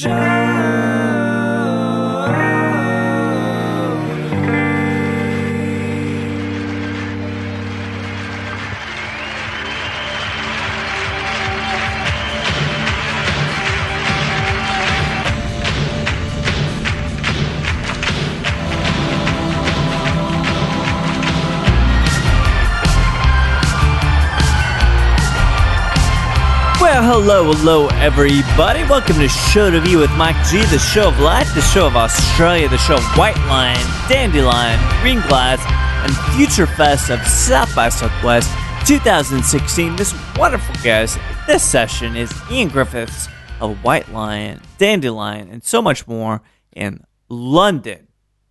Well, hello, hello, everybody. Welcome to Show to View with Mike G, the show of life, the show of Australia, the show of White Lyan, Dandelyan, Green Glass, and Future Fest of South by Southwest 2016. This wonderful guest this session is Ian Griffiths of White Lyan, Dandelyan, and so much more in London.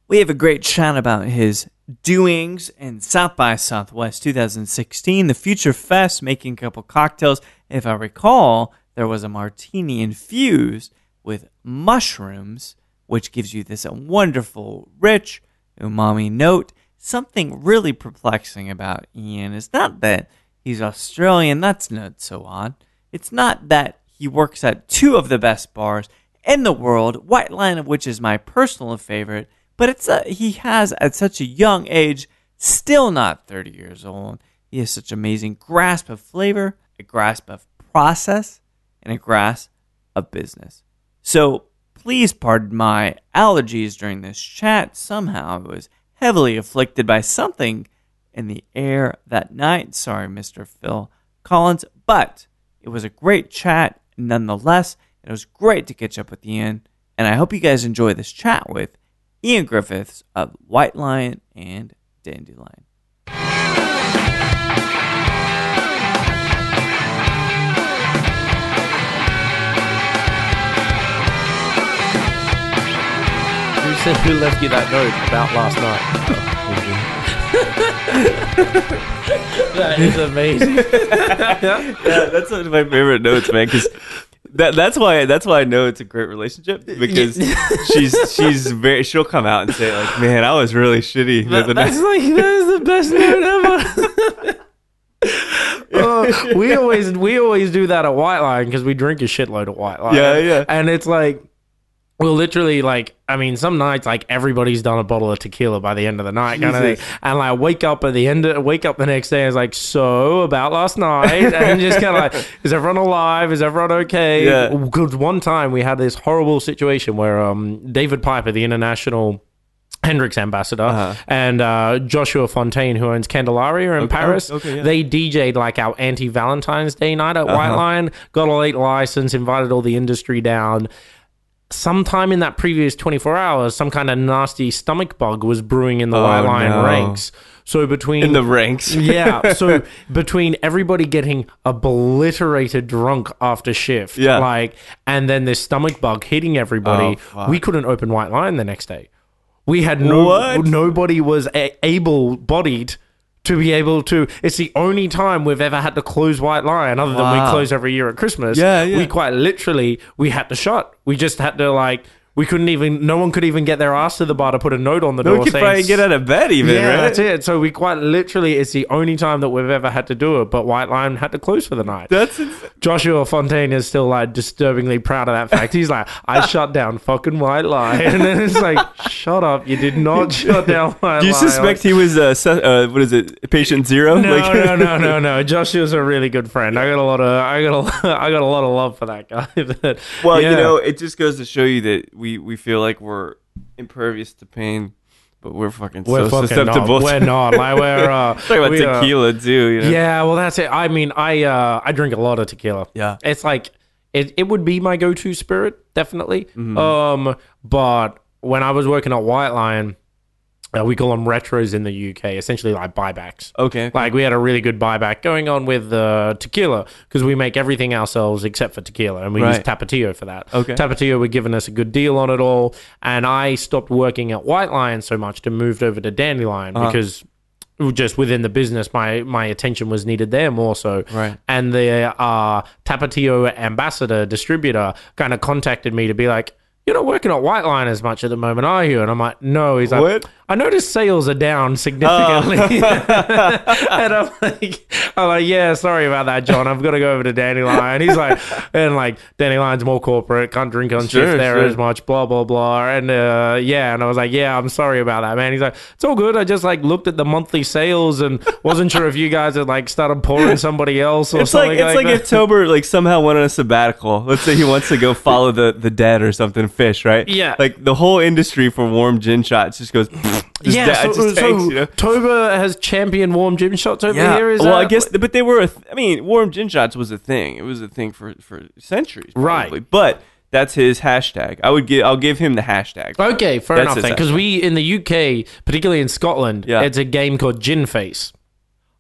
We have a great chat about his doings in South by Southwest 2016, the Future Fest, making a couple cocktails. If I recall, there was a martini infused with mushrooms, which gives you this wonderful, rich, umami note. Something really perplexing about Ian is not that he's Australian, that's not so odd. It's not that he works at two of the best bars in the world, White Lyan of which is my personal favorite, but it's he has at such a young age, still not 30 years old. He has such amazing grasp of flavor, a grasp of process, and a grasp of business. So please pardon my allergies during this chat. Somehow I was heavily afflicted by something in the air that night. Sorry, Mr. Phil Collins, but it was a great chat nonetheless. It was great to catch up with Ian, and I hope you guys enjoy this chat with Ian Griffiths of White Lyan and Dandelyan. Who said who left you that note about last night? that is amazing. yeah, that's one of my favorite notes, man. Because that, that's why that's why I know it's a great relationship because she's she's very she'll come out and say like, man, I was really shitty. the other That's night." like that is the best note ever. Uh, we always we always do that at White Lyan because we drink a shitload of White Lyan. Yeah, yeah. And it's like we'll literally like I mean some nights like everybody's done a bottle of tequila by the end of the night kind of thing, and like wake up at the end of, wake up the next day and it's like so about last night and just kind of like is everyone alive is everyone okay? Yeah. Because one time we had this horrible situation where um David Piper the international Hendrick's ambassador Uh-huh. and uh, Joshua Fontaine, who owns Candelaria in Okay. Paris. Okay, yeah. They DJ'd like our anti Valentine's Day night at White Uh-huh. Line, got a late license, invited all the industry down. Sometime in that previous 24 hours, some kind of nasty stomach bug was brewing in the Oh, White Lyan no. ranks. So between in the ranks. yeah. So between everybody getting obliterated drunk after shift, Yeah. like, and then this stomach bug hitting everybody, Oh, we couldn't open White Lyan the next day. We had no What? nobody was a- able bodied to be able to. It's the only time we've ever had to close White Lyan, other than we close every year at Christmas. Yeah, yeah. We quite literally we had to shut. We just had to like. We couldn't even. No one could even get their ass to the bar to put a note on the No door one could saying get out of bed even, yeah, right? that's it. So we quite literally, it's the only time that we've ever had to do it. But White Lyan had to close for the night. That's insane. Joshua Fontaine is still like disturbingly proud of that fact. He's like, I shut down fucking White Lyan, and then it's like, shut up, you did not shut down White Do you suspect he was uh, uh what is it, patient zero? No, Like- no, no, no, no. Joshua's a really good friend. I got a lot of, I got a, I got a lot of love for that guy. But, Well, yeah. you know, it just goes to show you that we we feel like we're impervious to pain, but we're fucking we're so fucking susceptible. not. We're to- not. Like we're uh, Talk about we, uh, tequila too. You know? Yeah, well, that's it. I mean, I uh, I drink a lot of tequila. Yeah. it's like it. It would be my go-to spirit, definitely. Mm-hmm. Um, but when I was working at White Lyan, uh, we call them retros in the UK, essentially like buybacks. Okay. Like we had a really good buyback going on with uh, tequila because we make everything ourselves except for tequila, and we use Tapatio for that. Okay. Tapatio were giving us a good deal on it all, and I stopped working at White Lyan so much to moved over to Dandelyan Uh-huh. because just within the business, my my attention was needed there more so. Right. And the uh, Tapatio ambassador distributor kind of contacted me to be like. You're not working at White Lyan as much at the moment, are you? And I'm like, no. He's like, What? I noticed sales are down significantly. and I'm like, I'm like, yeah, sorry about that, John. I've got to go over to Dandelyan. He's like, and like, Dandelyan's more corporate, can't drink on Sure, shift there sure. as much, blah, blah, blah. And uh, yeah, and I was like, yeah, I'm sorry about that, man. He's like, it's all good. I just like looked at the monthly sales and wasn't sure if you guys had like started pouring somebody else or It's like it's like that. if Tober like somehow went on a sabbatical. Let's say he wants to go follow the, the dead or something, fish, right? Yeah. Like the whole industry for warm gin shots just goes. Yeah, so, uh, so tanks, you know? Toba has championed warm gym shots over Yeah. here. Is well, I that- guess, but they were. A th- I mean, warm gin shots was a thing. It was a thing for for centuries, Right. But that's his hashtag. I would give. I'll give him the hashtag. Okay, fair That's enough. Because we in the UK, particularly in Scotland, Yeah. it's a game called Gin Face.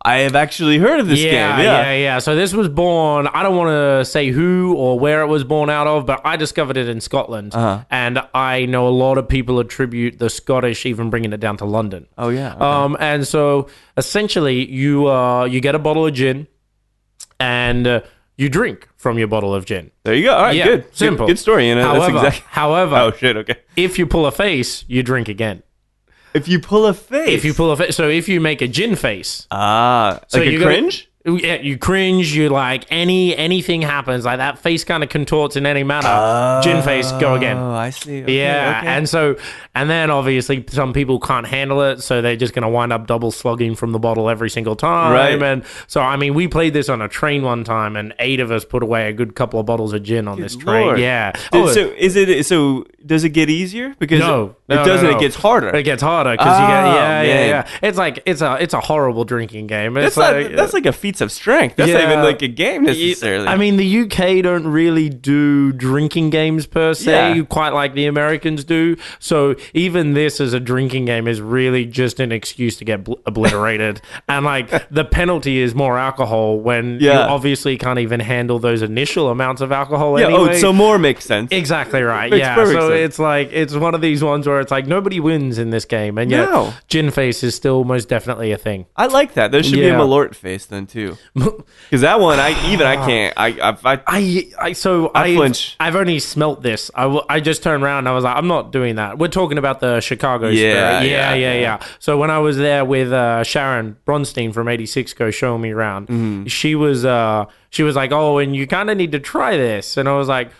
I have actually heard of this yeah, game. yeah, Yeah. yeah. So this was born. I don't want to say who or where it was born out of, but I discovered it in Scotland, Uh-huh. and I know a lot of people attribute the Scottish even bringing it down to London. Oh yeah. okay. Um, and so essentially, you uh, you get a bottle of gin, and uh, you drink from your bottle of gin. there you go. All right. yeah, good. simple. Good, good story. You know. However, that's exactly. however, Oh shit. Okay. if you pull a face, you drink again. If you pull a face. If you pull a face, so if you make a gin face, ah, So like a cringe. Yeah, you cringe. You like any anything happens like that face kind of contorts in any manner. Gin face, go again. Oh, I see. Okay, Yeah, okay. and so and then obviously some people can't handle it, so they're just going to wind up double slugging from the bottle every single time. Right. And so I mean, we played this on a train one time, and eight of us put away a good couple of bottles of gin on this train. Lord. Yeah. Did- Oh, so is it? So does it get easier? Because No, it no, doesn't. no, no. It gets harder. it gets harder because you get Oh, yeah, yeah, yeah. It's like it's a it's a horrible drinking game. It's that's like not. That's like a feats of strength. That's not Yeah. even like a game necessarily. I mean, the UK don't really do drinking games per se, Yeah. quite like the Americans do. So even this as a drinking game is really just an excuse to get bl- obliterated. and like the penalty is more alcohol when you Yeah. obviously can't even handle those initial amounts of alcohol. yeah. Oh, anyway. Oh, so more makes sense. Exactly right. Makes yeah. perfect So sense. it's like it's one of these ones where it's like nobody wins in this game, and yet No. gin face is still most definitely a thing. I like that. There should be a Yeah. Malort face then too. Because that one, I even I can't. I I, I I, I so I I flinch. I've only smelt this. I, w- I just turned around and I was like, I'm not doing that. We're talking about the Chicago Yeah, spirit. yeah, Yeah, yeah, yeah, yeah. So when I was there with uh, Sharon Bronstein from 86 Co showing me around, Mm-hmm. she was uh she was like, oh, and you kind of need to try this, and I was like.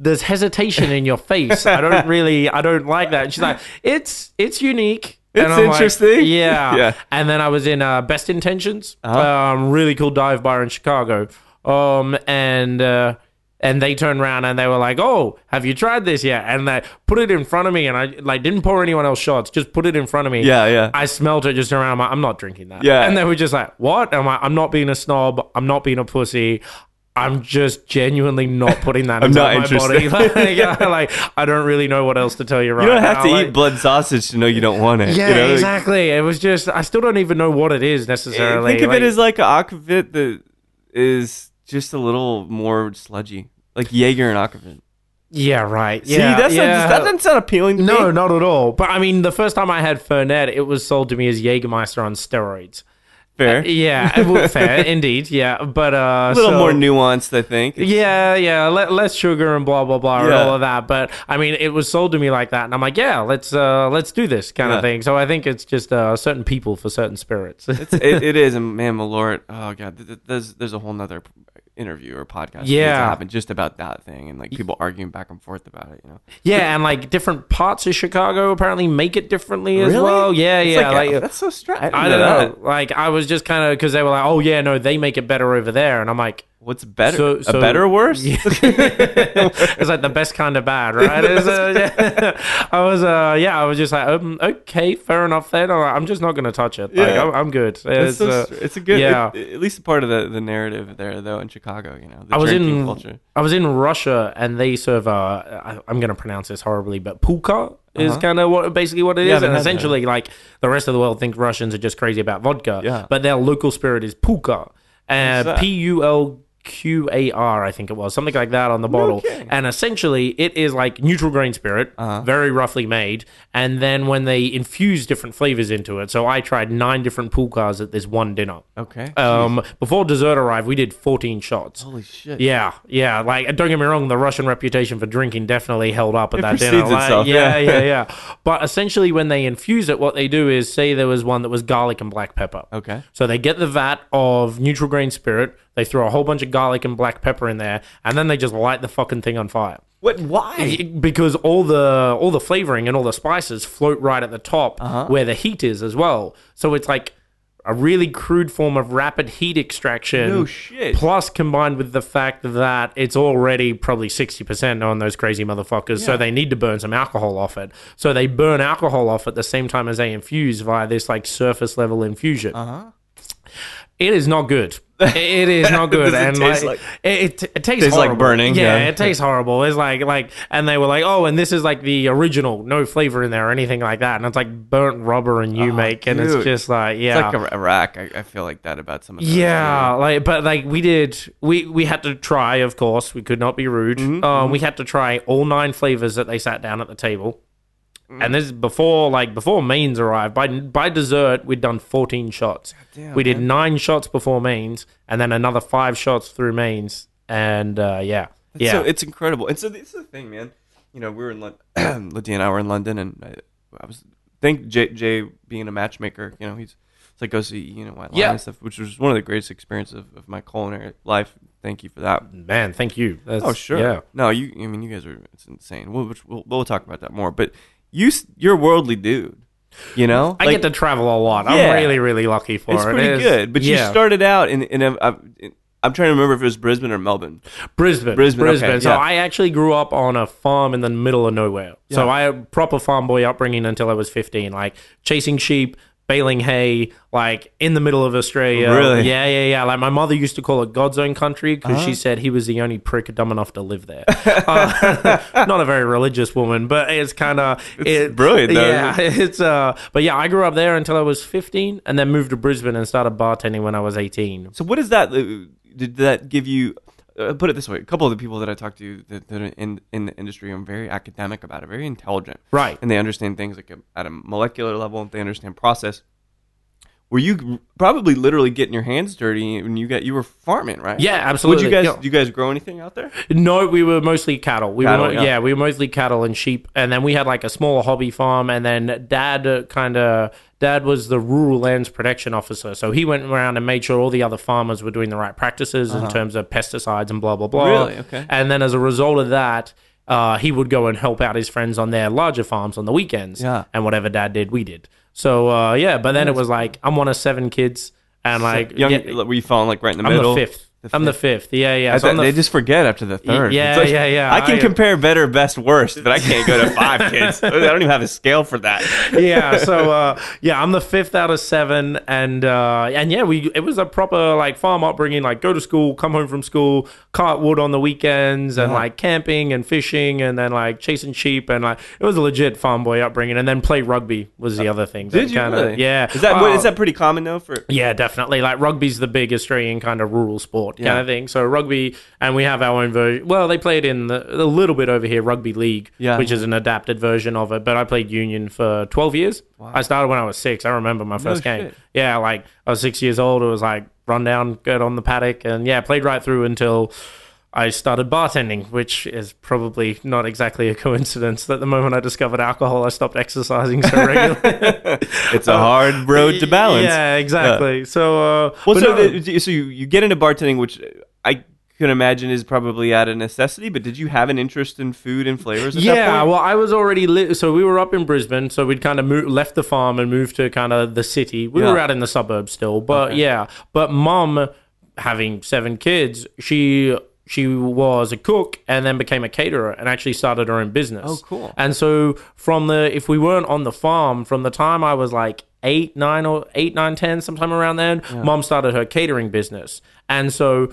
There's hesitation in your face. I don't really, I don't like that. And she's like, it's, it's unique. And It's I'm like, interesting. yeah. Yeah. And then I was in uh, Best Intentions, Uh-huh. um, really cool dive bar in Chicago. Um, and uh, and they turned around and they were like, "Oh, have you tried this yet?" And they put it in front of me, and I like didn't pour anyone else shots, just put it in front of me. Yeah, yeah. I smelt it just around. I'm, like, I'm not drinking that. Yeah. And they were just like, "What?" And I'm like, "I'm not being a snob. I'm not being a pussy." I'm just genuinely not putting that I'm inside not my interested. body. like, like, I don't really know what else to tell you right you don't have now. to Like- eat blood sausage to know you don't want it. yeah, you know? Exactly. It was just I still don't even know what it is necessarily. Think of Like, it as like an aquavit that is just a little more sludgy, like Jaeger and aquavit. yeah, right. See, Yeah, that's yeah. not, that doesn't sound appealing to no, me. not at all. But I mean, the first time I had Fernet, it was sold to me as Jägermeister on steroids. Fair, Yeah, well, fair indeed. Yeah, but uh, a little so- more nuanced, I think. Yeah, yeah, le- less sugar and blah blah blah and all of that. But I mean, it was sold to me like that, and I'm like, yeah, let's uh, let's do this kind Yeah. of thing. So I think it's just uh, certain people for certain spirits. It's, it, it is, and man, Malort. Oh god, th- th- there's there's a whole nother interview or podcast. that needs to Yeah. happen just about that thing and like people arguing back and forth about it. You know, yeah, and like different parts of Chicago apparently make it differently as Really? well. Yeah, It's yeah, like, like, that's so strange. I don't know. Like I was just kind of because they were like, "Oh yeah, no, they make it better over there," and I'm like, What's better? So- so- a better or worse? "It's like the best kind of bad, right?" It's, uh, yeah. I was, uh, yeah, I was just like, um, "Okay, fair enough." Then I'm, like, I'm just not gonna touch it. Like, I'm, I'm good. It's, It's, so uh, it's a good, yeah. it- at least a part of the, the narrative there, though, in Chicago. You know, the I was in culture. I was in Russia and they serve uh I, I'm gonna pronounce this horribly but pulka is Uh-huh. kind of what basically what it Yeah, is and haven't that. essentially like the rest of the world thinks Russians are just crazy about vodka Yeah. but their local spirit is pulka uh. P U L QAR, I think it was, something like that on the bottle. kidding. And essentially, it is like neutral grain spirit, Uh-huh. very roughly made. And then when they infuse different flavors into it, so I tried nine different pool cars at this one dinner. Okay. Um, before dessert arrived, we did 14 shots. Holy shit. Yeah, yeah. Like, don't get me wrong, the Russian reputation for drinking definitely held up at It that dinner. Like, itself, yeah, yeah. yeah, yeah. But essentially, when they infuse it, what they do is say there was one that was garlic and black pepper. Okay. So they get the vat of neutral grain spirit, they throw a whole bunch of garlic and black pepper in there, and then they just light the fucking thing on fire. What? Why? Because all the all the flavoring and all the spices float right at the top Uh-huh. where the heat is as well. So it's like a really crude form of rapid heat extraction. No shit. Plus, combined with the fact that it's already probably 60% on those crazy motherfuckers. So they need to burn some alcohol off it. So they burn alcohol off at the same time as they infuse via this like surface level infusion. Uh-huh. It is not good. It is not good, and like, like- it, it, it tastes Tastes like burning, Yeah, yeah. it tastes horrible. It's like like, and they were like, oh, and this is like the original, no flavor in there or anything like that, and it's like burnt rubber and you make, and it's just like yeah, It's like arak. I, I feel like that about some of yeah, like but like we did, we we had to try. Of course, we could not be rude. Mm-hmm, um, we had to try all nine flavors that they sat down at the table. Mm-hmm. And this is before, like before mains arrived. By by dessert, we'd done fourteen shots. damn, we did nine shots before mains, and then another five shots through mains. And uh, yeah, yeah, So it's incredible. And so this is the thing, man. You know, we were in London. Lydia and I were in London, and I, I was think Jay, Jay being a matchmaker. You know, he's it's like go see you know White Lyan Yeah. and stuff, which was one of the greatest experiences of, of my culinary life. Thank you for that. man. Thank you. That's, Oh sure. Yeah. No, you. I mean, you guys are. It's insane. We'll we'll, we'll talk about that more. But you, you're a worldly dude. You know, I Like, get to travel a lot. Yeah. I'm really, really lucky for It's it. pretty It is- pretty good. But yeah. you started out in in a. a in, I'm trying to remember if it was Brisbane or Melbourne. Brisbane. Brisbane, Brisbane. okay, so yeah. I actually grew up on a farm in the middle of nowhere. So I had proper farm boy upbringing until I was 15, like chasing sheep, baling hay, like in the middle of Australia. Really? Yeah, yeah, yeah. Like my mother used to call it God's own country because Uh-huh. she said he was the only prick dumb enough to live there. Uh, not a very religious woman, but it's kind of It's brilliant, though. Yeah, it's uh. But yeah, I grew up there until I was 15, and then moved to Brisbane and started bartending when I was 18. So what is that uh, did that give you? Uh, put it this way: a couple of the people that I talk to that, that are in in the industry are very academic about it, very intelligent, Right. and they understand things like at a molecular level. They understand process. Were you probably literally getting your hands dirty when you got you were farming, right? Yeah, absolutely. Would you guys? Yeah. You guys grow anything out there? No, we were mostly cattle. We Cattle, were yeah. yeah. we were mostly cattle and sheep, and then we had like a small hobby farm. And then dad uh, kind of dad was the rural lands protection officer, so he went around and made sure all the other farmers were doing the right practices in terms of pesticides and blah blah blah. Uh-huh. Really? Okay. And then as a result of that. Uh, he would go and help out his friends on their larger farms on the weekends. Yeah. And whatever dad did, we did. So, uh, yeah, but then it was like, I'm one of seven kids. And like, Young, yeah, were you falling like right in the I'm middle? the fifth. I'm the fifth. Yeah, yeah. So the they just forget after the third. yeah, like- yeah, yeah. I can I- compare better, best, worst, but I can't go to five kids. I don't even have a scale for that. yeah so uh yeah i'm the fifth out of seven and uh and yeah we it was a proper like farm upbringing like go to school come home from school cart wood on the weekends and like camping and fishing and then like chasing sheep and like it was a legit farm boy upbringing and then play rugby was the other thing Did that you kinda, really? yeah Is that Uh, is that pretty common though? For yeah, definitely. Like rugby's the big Australian kind of rural sport kind Yeah. of thing. So rugby, and we have our own version. Well, they play it in the, a little bit over here, rugby league, Yeah. which is an adapted version of it. But I played union for twelve years. I started when I was six. I remember my first game. shit. Yeah, like I was six years old. It was like run down, get on the paddock, and yeah, played right through until. I started bartending, which is probably not exactly a coincidence that the moment I discovered alcohol, I stopped exercising so regularly. it's a hard road to balance. Yeah, exactly. So, uh, Well, so no- the, so you, you get into bartending, which I can imagine is probably out of necessity. But did you have an interest in food and flavors? At yeah, that point? well, I was already li- so we were up in Brisbane, so we'd kind of mo- left the farm and moved to kind of the city. We Yeah. were out in the suburbs still, but yeah. But mum, having seven kids, she she was a cook and then became a caterer and actually started her own business. Oh, cool. And so from the if we weren't on the farm from the time I was like eight, nine, or eight, nine, ten, sometime around then, mom started her catering business, and so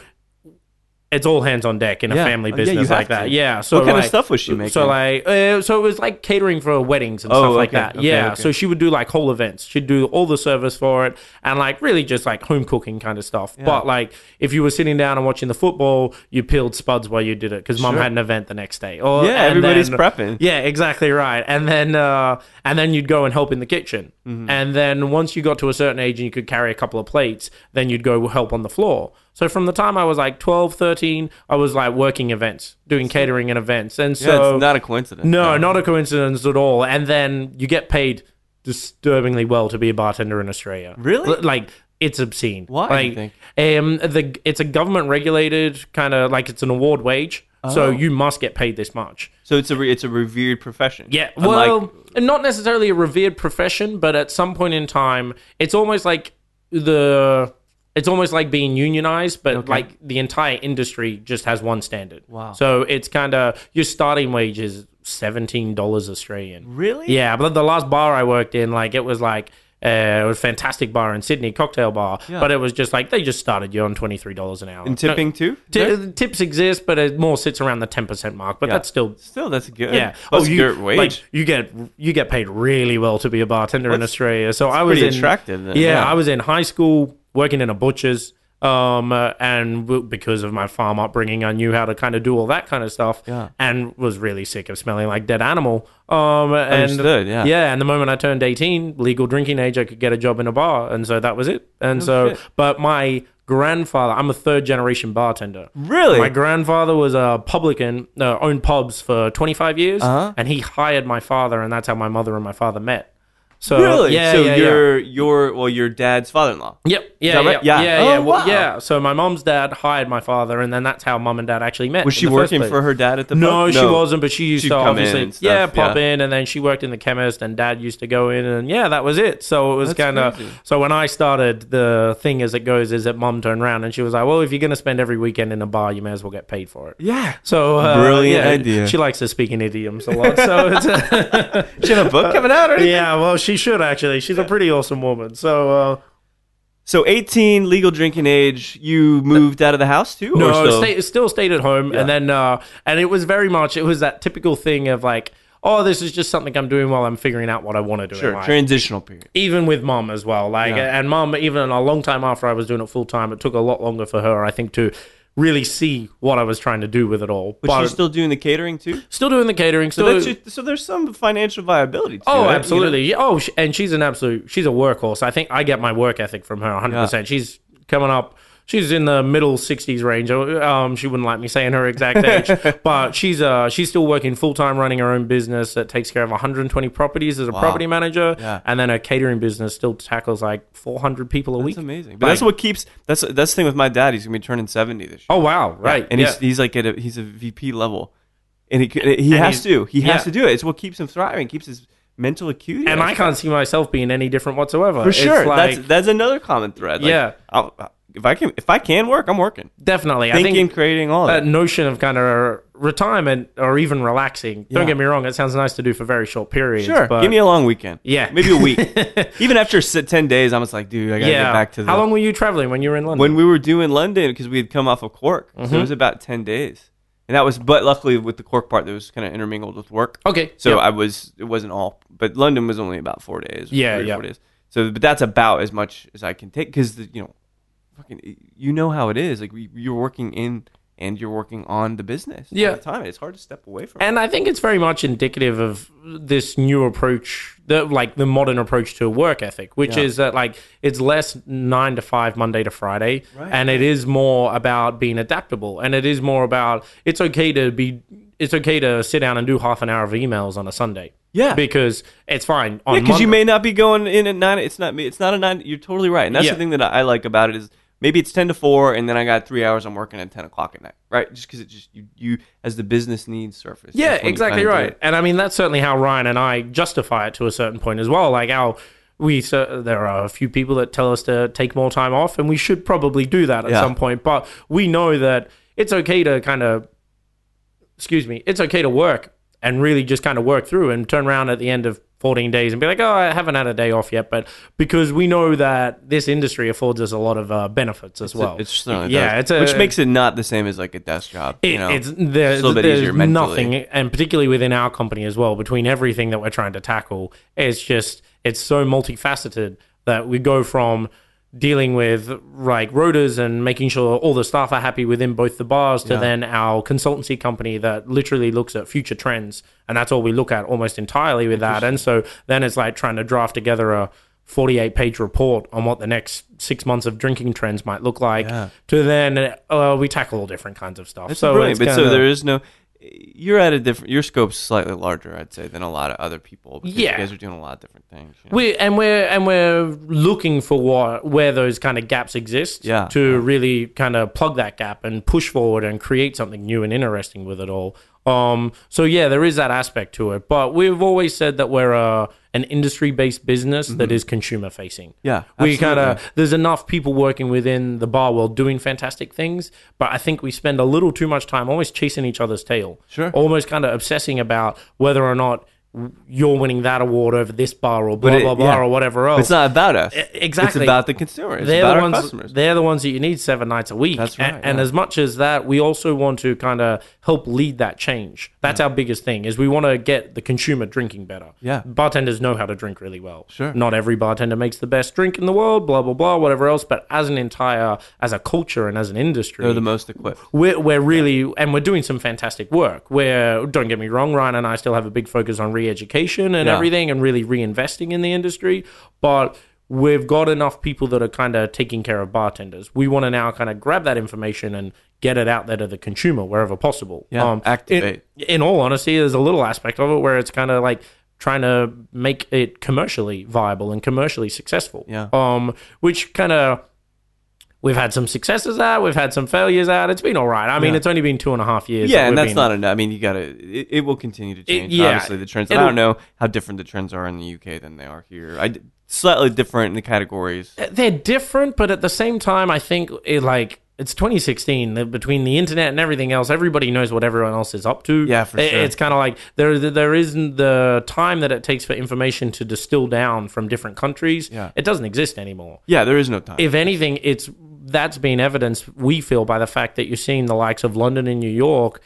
it's all hands on deck in a Yeah. family yeah, you business have like that. to. Yeah. So What kind of like- stuff was she making? So like, uh, so it was like catering for weddings and Oh, stuff like okay, that. okay, yeah. okay. So she would do like whole events. She'd do all the service for it and like really just like home cooking kind of stuff. But like if you were sitting down and watching the football, you peeled spuds while you did it because mom Sure. had an event the next day. Or Yeah, and everybody's prepping. Yeah, exactly right. And then uh, and then you'd go and help in the kitchen. Mm-hmm. And then once you got to a certain age and you could carry a couple of plates, then you'd go help on the floor. So from the time I was like 12, 13, I was like working events, doing catering and events. And Yeah, so it's not a coincidence. no, not a coincidence at all. And then you get paid disturbingly well to be a bartender in Australia. Really? Like it's obscene. Why, do you Like, um, the it's a government regulated kind of like it's an award wage. Oh. So you must get paid this much. So it's a re- it's a revered profession. Yeah, Unlike- well, not necessarily a revered profession, but at some point in time, it's almost like the it's almost like being unionized, but like the entire industry just has one standard. Wow. So it's kind of your starting wage is seventeen dollars Australian. Really? Yeah, but the last bar I worked in, like it was like. Uh, it was a fantastic bar in Sydney, cocktail bar, Yeah. but it was just like they just started you on twenty three dollars an hour. and tipping too. Ti- tips exist, but it more sits around the ten percent mark. But Yeah. that's still Still, that's good. yeah. That's oh, you good wage. like you get you get paid really well to be a bartender in Australia. So I was pretty in, attractive then, Yeah, yeah. I was in high school working in a butcher's. Um, uh, and w- because of my farm upbringing, I knew how to kind of do all that kind of stuff. Yeah. And was really sick of smelling like dead animal. Um, and yeah. yeah. And the moment I turned eighteen, legal drinking age, I could get a job in a bar, and so that was it. And so, shit. but my grandfather, I'm a third generation bartender. Really? My grandfather was a publican, uh, owned pubs for 25 years, Uh-huh. and he hired my father, and that's how my mother and my father met. So really? yeah, so yeah, yeah. you're your well, your dad's father-in-law. Yep. Yeah. that Yeah. right? Yeah. Yeah. Oh, Yeah. Well, wow. yeah. So my mom's dad hired my father, and then that's how mom and dad actually met. Was she working for her dad at the No, pub? she wasn't, but she used She'd to come in obviously, and stuff, yeah, pop yeah. in, and then she worked in the chemist, and dad used to go in, and yeah, that was it. So it was kind of so when I started, the thing as it goes is that mom turned around and she was like, "Well, if you're gonna spend every weekend in a bar, you may as well get paid for it." Yeah. So uh, Brilliant yeah, idea. She likes to speak in idioms a lot, so it's A She have a book coming out or anything? yeah. Well, she should actually. She's a pretty awesome woman. So uh, So 18, legal drinking age. You moved out of the house too? or no, still? stay, still stayed at home, and then uh, and it was very much it was that typical thing of like, oh, this is just something I'm doing while I'm figuring out what I want to do. in Sure. life. Transitional period. even with mom as well. Like, Yeah. and mom, even a long time after I was doing it full time, it took a lot longer for her, I think, to really see what I was trying to do with it all. But she's still doing the catering too. still doing the catering. So Still, that's just, so there's some financial viability. To oh, it, you know? absolutely. Oh, and she's an absolute. She's a workhorse. I think I get my work ethic from her 100. percent She's coming up. She's in the middle 60s range. Um, she wouldn't like me saying her exact age, but she's uh she's still working full time, running her own business that takes care of 120 properties as a property manager, Yeah. and then her catering business still tackles like 400 people a week. That's amazing. But that's what keeps. That's that's the thing with my dad. He's gonna be turning 70 this year. Oh wow! Right, and yeah. he's he's like at a, he's a VP level, and he he And has to he has yeah. to do it. It's what keeps him thriving, keeps his mental acuity. and I can't see myself being any different whatsoever. for sure. like, that's that's another common thread. Like, Yeah. I'll, if I can if I can work, I'm working. definitely. I Thinking, think creating all that that. notion of kind of retirement or even relaxing. Yeah. Don't get me wrong; it sounds nice to do for very short periods. Sure, but give me a long weekend. Yeah. maybe a week. Even after ten days, I'm just like, dude, I gotta yeah. get back to the. How long were you traveling when you were in London? when we were doing London because we had come off of Cork, Mm-hmm. so it was about ten days, and that was. But luckily, with the Cork part, that was kind of intermingled with work. okay, So yeah. I was. It wasn't all, but London was only about four days. Yeah, yeah. Four days. So, but that's about as much as I can take because you know, fucking, you know how it is. Like we, you're working in and you're working on the business. all Yeah. the time. It's hard to step away from. it. And I think it's very much indicative of this new approach, the like the modern approach to a work ethic, which Yeah. is that like it's less nine to five Monday to Friday, Right. and it is more about being adaptable, and it is more about it's okay to be, it's okay to sit down and do half an hour of emails on a Sunday. Yeah. because it's fine. On Yeah, because you may not be going in at nine. It's not. me. It's not a nine. You're totally right, and that's Yeah. the thing that I like about it is maybe it's ten to four, and then I got three hours. I'm working at ten o'clock at night, right? Just because it just you, you as the business needs surface. Yeah, that's when you exactly right. And I mean, that's certainly how Ryan and I justify it to a certain point as well. Like our, we cer- there are a few people that tell us to take more time off, and we should probably do that at Yeah. some point. But we know that it's okay to kind of, excuse me, it's okay to work and really just kind of work through and turn around at the end of 14 days and be like, oh, I haven't had a day off yet. But because we know that this industry affords us a lot of uh, benefits as well. It's certainly yeah, does. it's a, which makes it not the same as like a desk job. it, you know, it's there's, a little bit easier mentally. nothing, and particularly within our company as well, between everything that we're trying to tackle, it's just it's so multifaceted that we go from dealing with like rotors and making sure all the staff are happy within both the bars to Yeah. then our consultancy company that literally looks at future trends and that's all we look at almost entirely with that and so then it's like trying to draft together a 48 page report on what the next six months of drinking trends might look like Yeah. to then uh, we tackle all different kinds of stuff That's so brilliant. But so there is no. You're at a different. Your scope's slightly larger, I'd say, than a lot of other people. Because Yeah. you guys are doing a lot of different things. you know? We and we're and we're looking for what where those kind of gaps exist. Yeah. To really kind of plug that gap and push forward and create something new and interesting with it all. Um. So yeah, there is that aspect to it, but we've always said that we're a an industry based business that is consumer facing. Mm-hmm. Yeah, We kind of there's enough people working within the bar world doing fantastic things, but I think we spend a little too much time almost chasing each other's tail. Sure. Almost kind of obsessing about whether or not you're winning that award over this bar or blah it- blah blah yeah. or whatever else. It's not about us. Exactly. It's about the consumer. It's they're about the our ones. customers. They're the ones that you need seven nights a week. That's right, And, yeah. as much as that, we also want to kind of help lead that change. That's our biggest thing. Is we want to get the consumer drinking better. Yeah. Bartenders know how to drink really well. Sure. Not every bartender makes the best drink in the world. Blah blah blah. Whatever else. But as an entire, as a culture and as an industry, They're the most equipped. we're, we're really and we're doing some fantastic work where don't get me wrong ryan and i still have a big focus on re-education and Yeah. everything and really reinvesting in the industry but we've got enough people that are kind of taking care of bartenders we want to now kind of grab that information and get it out there to the consumer wherever possible Yeah, activate. in, in all honesty there's a little aspect of it where it's kind of like trying to make it commercially viable and commercially successful Yeah. um which kind of We've had some successes out, we've had some failures out. It's been all right. I mean, Yeah. it's only been two and a half years. Yeah, that and that's been- not enough. I mean, you gotta. It, it will continue to change. yeah, obviously, the trends. I don't know how different the trends are in the UK than they are here. I slightly different in the categories. Uh, they're different, but at the same time, I think it like it's 2016. the- Between the internet and everything else, everybody knows what everyone else is up to. Yeah, for It- sure. It's kind of like there there isn't the time that it takes for information to distill down from different countries. Yeah. It doesn't exist anymore. Yeah, there is no time. if anything, it's that's been evidenced. We feel by the fact that you're seeing the likes of London and New York.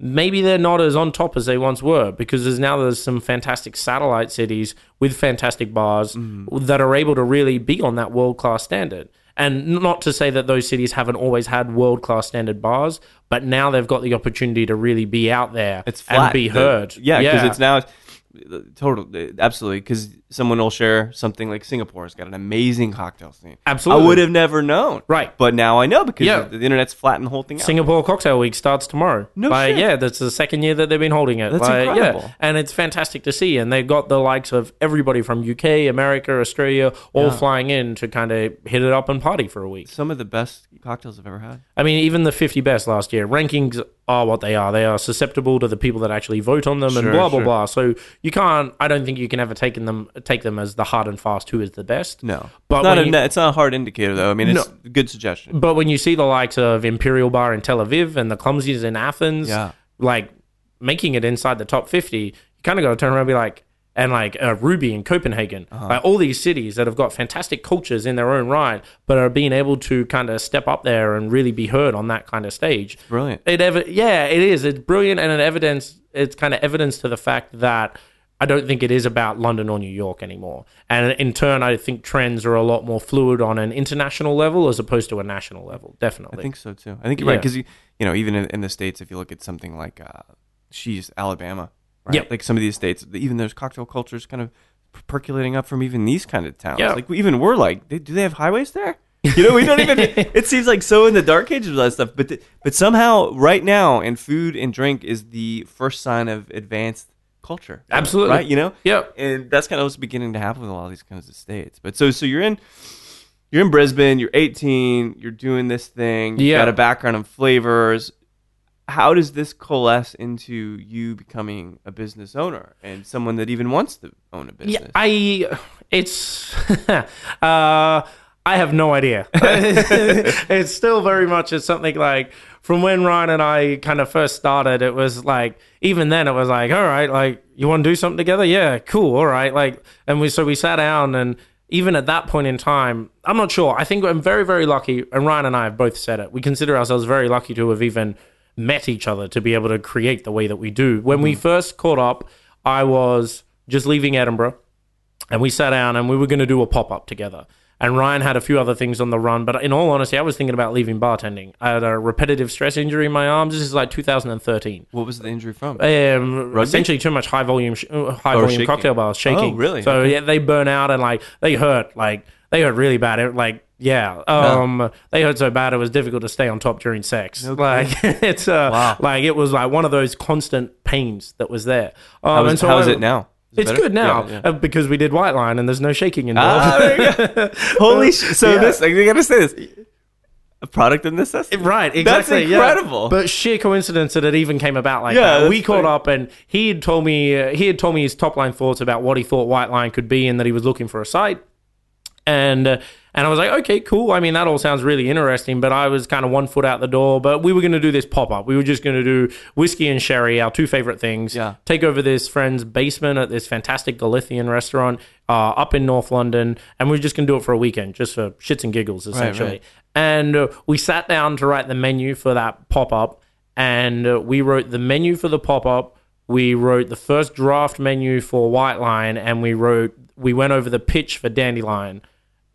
Maybe they're not as on top as they once were because there's now there's some fantastic satellite cities with fantastic bars Mm-hmm. that are able to really be on that world class standard. And not to say that those cities haven't always had world class standard bars, but now they've got the opportunity to really be out there it's flat. and be The- heard. Yeah, because it's now. Total, absolutely. Because someone will share something like Singapore's got an amazing cocktail scene. Absolutely. I would have never known. Right. But now I know because Yeah. the, the internet's flattened the whole thing out. Singapore Cocktail Week starts tomorrow. No Like, shit. Yeah, that's the second year that they've been holding it. That's Like, incredible. Yeah, and it's fantastic to see. And they've got the likes of everybody from UK, America, Australia, all flying in to kind of hit it up and party for a week. Some of the best cocktails I've ever had. I mean, even the 50 best last year, rankings are what they are. They are susceptible to the people that actually vote on them and Sure, blah, blah, sure. blah. So you can't, I don't think you can ever take them, take them as the hard and fast who is the best. No, But it's not, a, you- it's not a hard indicator though. I mean, it's a good suggestion. But when you see the likes of Imperial Bar in Tel Aviv and the Clumsies in Athens, Yeah. like making it inside the top 50, you kind of got to turn around and be like, and like uh, Ruby in Copenhagen, Uh-huh. like all these cities that have got fantastic cultures in their own right, but are being able to kind of step up there and really be heard on that kind of stage. Brilliant. It ever, yeah, it is. It's brilliant, and an evidence. It's kind of evidence to the fact that I don't think it is about London or New York anymore. And in turn, I think trends are a lot more fluid on an international level as opposed to a national level. Definitely. I think so too. I think you're right because you, you know even in, in the states, if you look at something like uh, she's Alabama, right? Yep. Like some of these states, even there's cocktail cultures kind of percolating up from even these kind of towns. Yeah. Like even we're like, they, do they have highways there? You know, we don't even. it seems like so in the dark ages of that stuff, but th- but somehow right now, and food and drink is the first sign of advanced culture. Absolutely. right? You know, Yep. and that's kind of what's beginning to happen with a lot of these kinds of states. But so so you're in you're in Brisbane, you're 18, you're doing this thing, you Yeah. got a background in flavors. How does this coalesce into you becoming a business owner and someone that even wants to own a business? Yeah, I it's uh I have no idea. it's still very much it's something like from when Ryan and I kind of first started, it was like even then it was like, all right, like you want to do something together? Yeah, cool, all right. Like, and we so we sat down and even at that point in time, I'm not sure. I think I'm very, very lucky, and Ryan and I have both said it. We consider ourselves very lucky to have even met each other to be able to create the way that we do. When we mm-hmm. first caught up, I was just leaving Edinburgh, and we sat down and we were going to do a pop up together. And Ryan had a few other things on the run, but in all honesty, I was thinking about leaving bartending. I had a repetitive stress injury in my arms. This is like 2013 What was the injury from? um, essentially too much high volume, sh- uh, high volume shaking. cocktail bars shaking. Oh, really? So Okay. yeah, they burn out and like they hurt, like they hurt really bad. It, like yeah, um, they hurt so bad it was difficult to stay on top during sex. Like it's uh, Wow. like it was like one of those constant pains that was there. Um, How is, so how is I- it now? It's better? good now Yeah, yeah. uh, because we did White Lyan and there's no shaking involved. Ah, you. Holy sh- So Yeah. this, I gotta say this, a product of necessity. Right, exactly. yeah. incredible. But sheer coincidence that it even came about like that. that's We caught funny. up, and he had told me uh, he had told me his top line thoughts about what he thought White Lyan could be, and that he was looking for a site. And uh, and I was like, okay, cool. I mean, that all sounds really interesting. But I was kind of one foot out the door. But we were going to do this pop up. We were just going to do whiskey and sherry, our two favorite things. Yeah. Take over this friend's basement at this fantastic Galician restaurant uh, up in North London, and we were just going to do it for a weekend, just for shits and giggles, essentially. right. And uh, we sat down to write the menu for that pop up, and uh, we wrote the menu for the pop up. We wrote the first draft menu for White Lyan, and we wrote we went over the pitch for Dandelyan,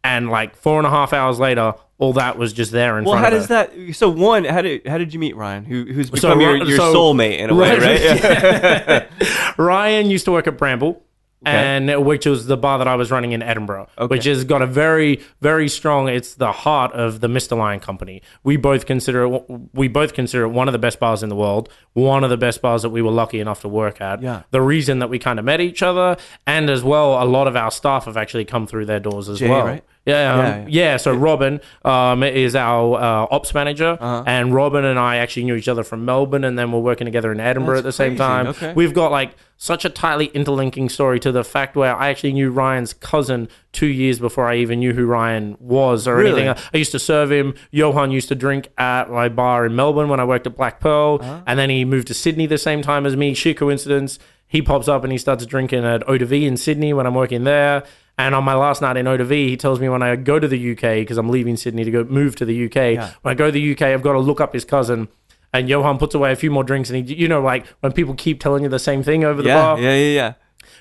and like four and a half hours later, all that was just there in Well, front Well, how does that? So one, how did how did you meet Ryan? Who who's become your, your so- soulmate in a way, right? Yeah. Ryan used to work at Bramble. And which was the bar that I was running in Edinburgh, Okay. which has got a very, very strong. It's the heart of the Mr. Lyan Company. We both consider it, we both consider it one of the best bars in the world, one of the best bars that we were lucky enough to work at. Yeah. The reason that we kind of met each other, and as well, a lot of our staff have actually come through their doors as Jay, well. right? Yeah, um, Yeah, yeah, yeah. So Robin um, is our uh, ops manager, Uh-huh. and Robin and I actually knew each other from Melbourne, and then we're working together in Edinburgh That's at the same time. Okay. We've got like such a tightly interlinking story to the fact where I actually knew Ryan's cousin two years before I even knew who Ryan was or Really? anything. I used to serve him. Johan used to drink at my bar in Melbourne when I worked at Black Pearl, Uh-huh. and then he moved to Sydney the same time as me. Sheer coincidence. He pops up and he starts drinking at Eau de Vie in Sydney when I'm working there. And on my last night in Vie, he tells me when I go to the UK because I'm leaving Sydney to go move to the UK. When I go to the UK, I've got to look up his cousin. And Johan puts away a few more drinks, and he, you know, like when people keep telling you the same thing over the yeah, bar. yeah, yeah, yeah.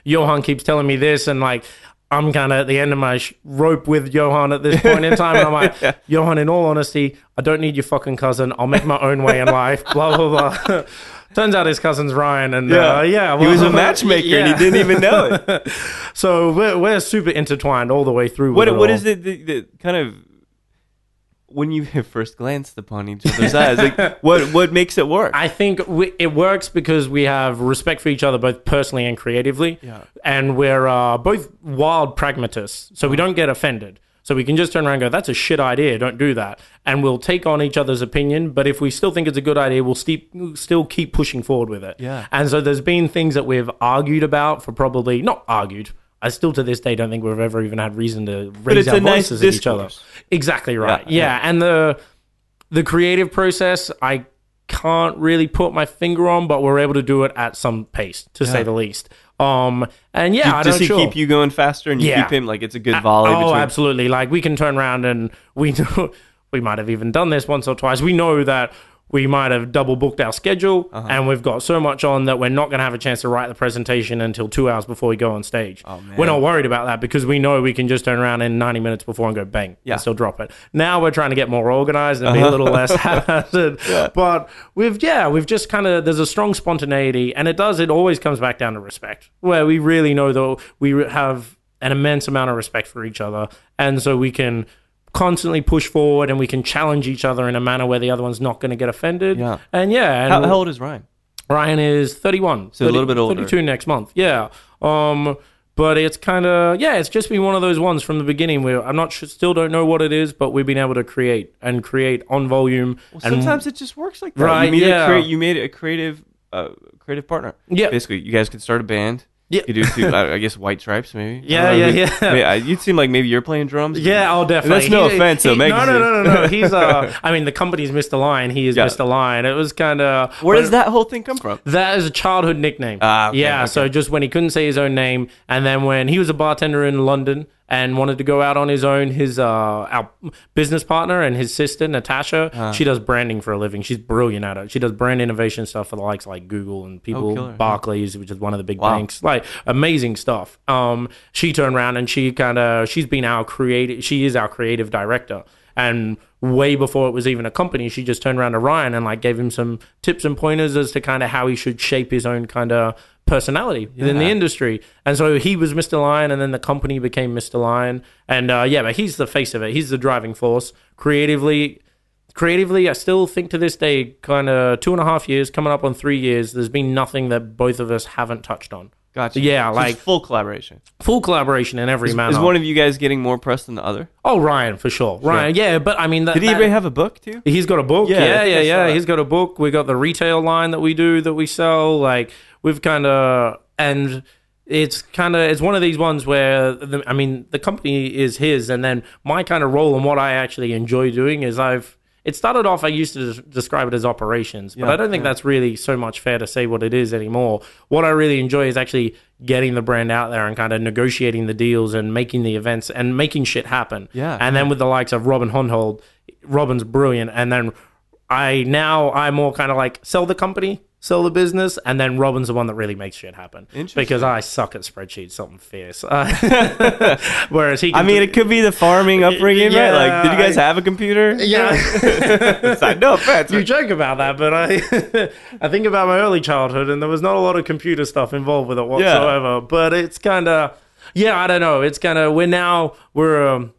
Johan keeps telling me this, and like I'm kind of at the end of my sh- rope with Johan at this point in time. And I'm like, Johan, in all honesty, I don't need your fucking cousin. I'll make my own way in life. Blah blah blah. Turns out his cousin's Ryan, and yeah, uh, yeah he was a well, matchmaker and he didn't even know it. So we're, we're super intertwined all the way through. What with it what all. is it the, the kind of when you first glanced upon each other's eyes? Like what what makes it work? I think we, it works because we have respect for each other both personally and creatively. Yeah. And we're uh, both wild pragmatists. So we don't get offended. So we can just turn around and go, that's a shit idea. Don't do that. And we'll take on each other's opinion. But if we still think it's a good idea, we'll steep, still keep pushing forward with it. Yeah. And so there's been things that we've argued about for probably, not argued. I still to this day don't think we've ever even had reason to raise our a nice voices at each other. Exactly right. Yeah, yeah. And the the creative process i can't really put my finger on but we're able to do it at some pace to say the least um and yeah I Does don't he sure. keep you going faster and you Yeah. keep him like it's a good volley oh between absolutely like we can turn around and we know we might have even done this once or twice we know that we might have double booked our schedule Uh-huh. and we've got so much on that we're not going to have a chance to write the presentation until two hours before we go on stage Oh, man. we're not worried about that because we know we can just turn around in 90 minutes before and go bang Yeah. and still drop it now we're trying to get more organized and be Uh-huh. a little less haphazard but we've yeah we've just kind of there's a strong spontaneity and it does it always comes back down to respect where we really know that we have an immense amount of respect for each other and so we can constantly push forward and we can challenge each other in a manner where the other one's not going to get offended Yeah. and yeah and how, how old is Ryan? Ryan is 31. So a little bit older. 32 next month. Yeah. Um, but it's kind of yeah, it's just been one of those ones from the beginning where I'm not sure, still don't know what it is, but we've been able to create and create on volume. Well, and sometimes it just works like that. Right, You made yeah. a crea- you made a creative uh, creative partner. Yeah. Basically, you guys could start a band Yeah. You do too. I, I guess White Stripes, maybe. Yeah, yeah, You- yeah. Mean, I- you seem like maybe you're playing drums. Yeah, oh, definitely. That's no He- offense, though, he- Meg No, no, no, no, no. He's uh, I mean, the company's Mr. Lyan. He is Yeah. a line. It was kind of Where does that whole thing come from? That is a childhood nickname. Ah, okay, yeah. okay. So just when he couldn't say his own name, and then when he was a bartender in London and wanted to go out on his own, his uh, our business partner and his sister Natasha, Uh-huh. she does branding for a living. She's brilliant at it. She does brand innovation stuff for the likes like Google and people, Oh. Barclays, which is one of the big Wow. banks. Like amazing stuff. Um, she turned around and she kind of she's been our creative. She is our creative director. And way before it was even a company, she just turned around to Ryan and like gave him some tips and pointers as to kind of how he should shape his own kind of personality within the industry. And so he was Mr. Lyan, and then the company became Mr. Lyan. And uh, yeah, but he's the face of it. He's the driving force. Creatively, creatively, I still think to this day, kind of two and a half years, coming up on three years, there's been nothing that both of us haven't touched on. Gotcha. Yeah, So like- full collaboration. Full collaboration in every manner. Is one of you guys getting more press than the other? oh, Ryan for sure. Ryan, yeah, but I mean, that, Did he that- have a book too? He's got a book. Yeah, Yeah, yeah, yeah. He's got a book. We got the retail line that we do that we sell. Like we've kind of and it's kind of it's one of these ones where the, I mean the company is his, and then my kind of role and what I actually enjoy doing is I've. It started off. I used to describe it as operations, but Yeah, I don't think that's really so much fair to say what it is anymore. What I really enjoy is actually getting the brand out there and kind of negotiating the deals and making the events and making shit happen. Yeah. And then with the likes of Robin Honhold, Robin's brilliant. And then I now I more kind of like sell the company, sell the business, and then Robin's the one that really makes shit happen. Interesting. Because I suck at spreadsheets, something fierce. Uh, whereas he, I mean, do- it could be the farming upbringing, Yeah, right? Like, did you guys I- have a computer? yeah. No offense. you joke about that, but I I think about my early childhood, and there was not a lot of computer stuff involved with it whatsoever. But it's kind of yeah, I don't know. It's kind of we're now we're um,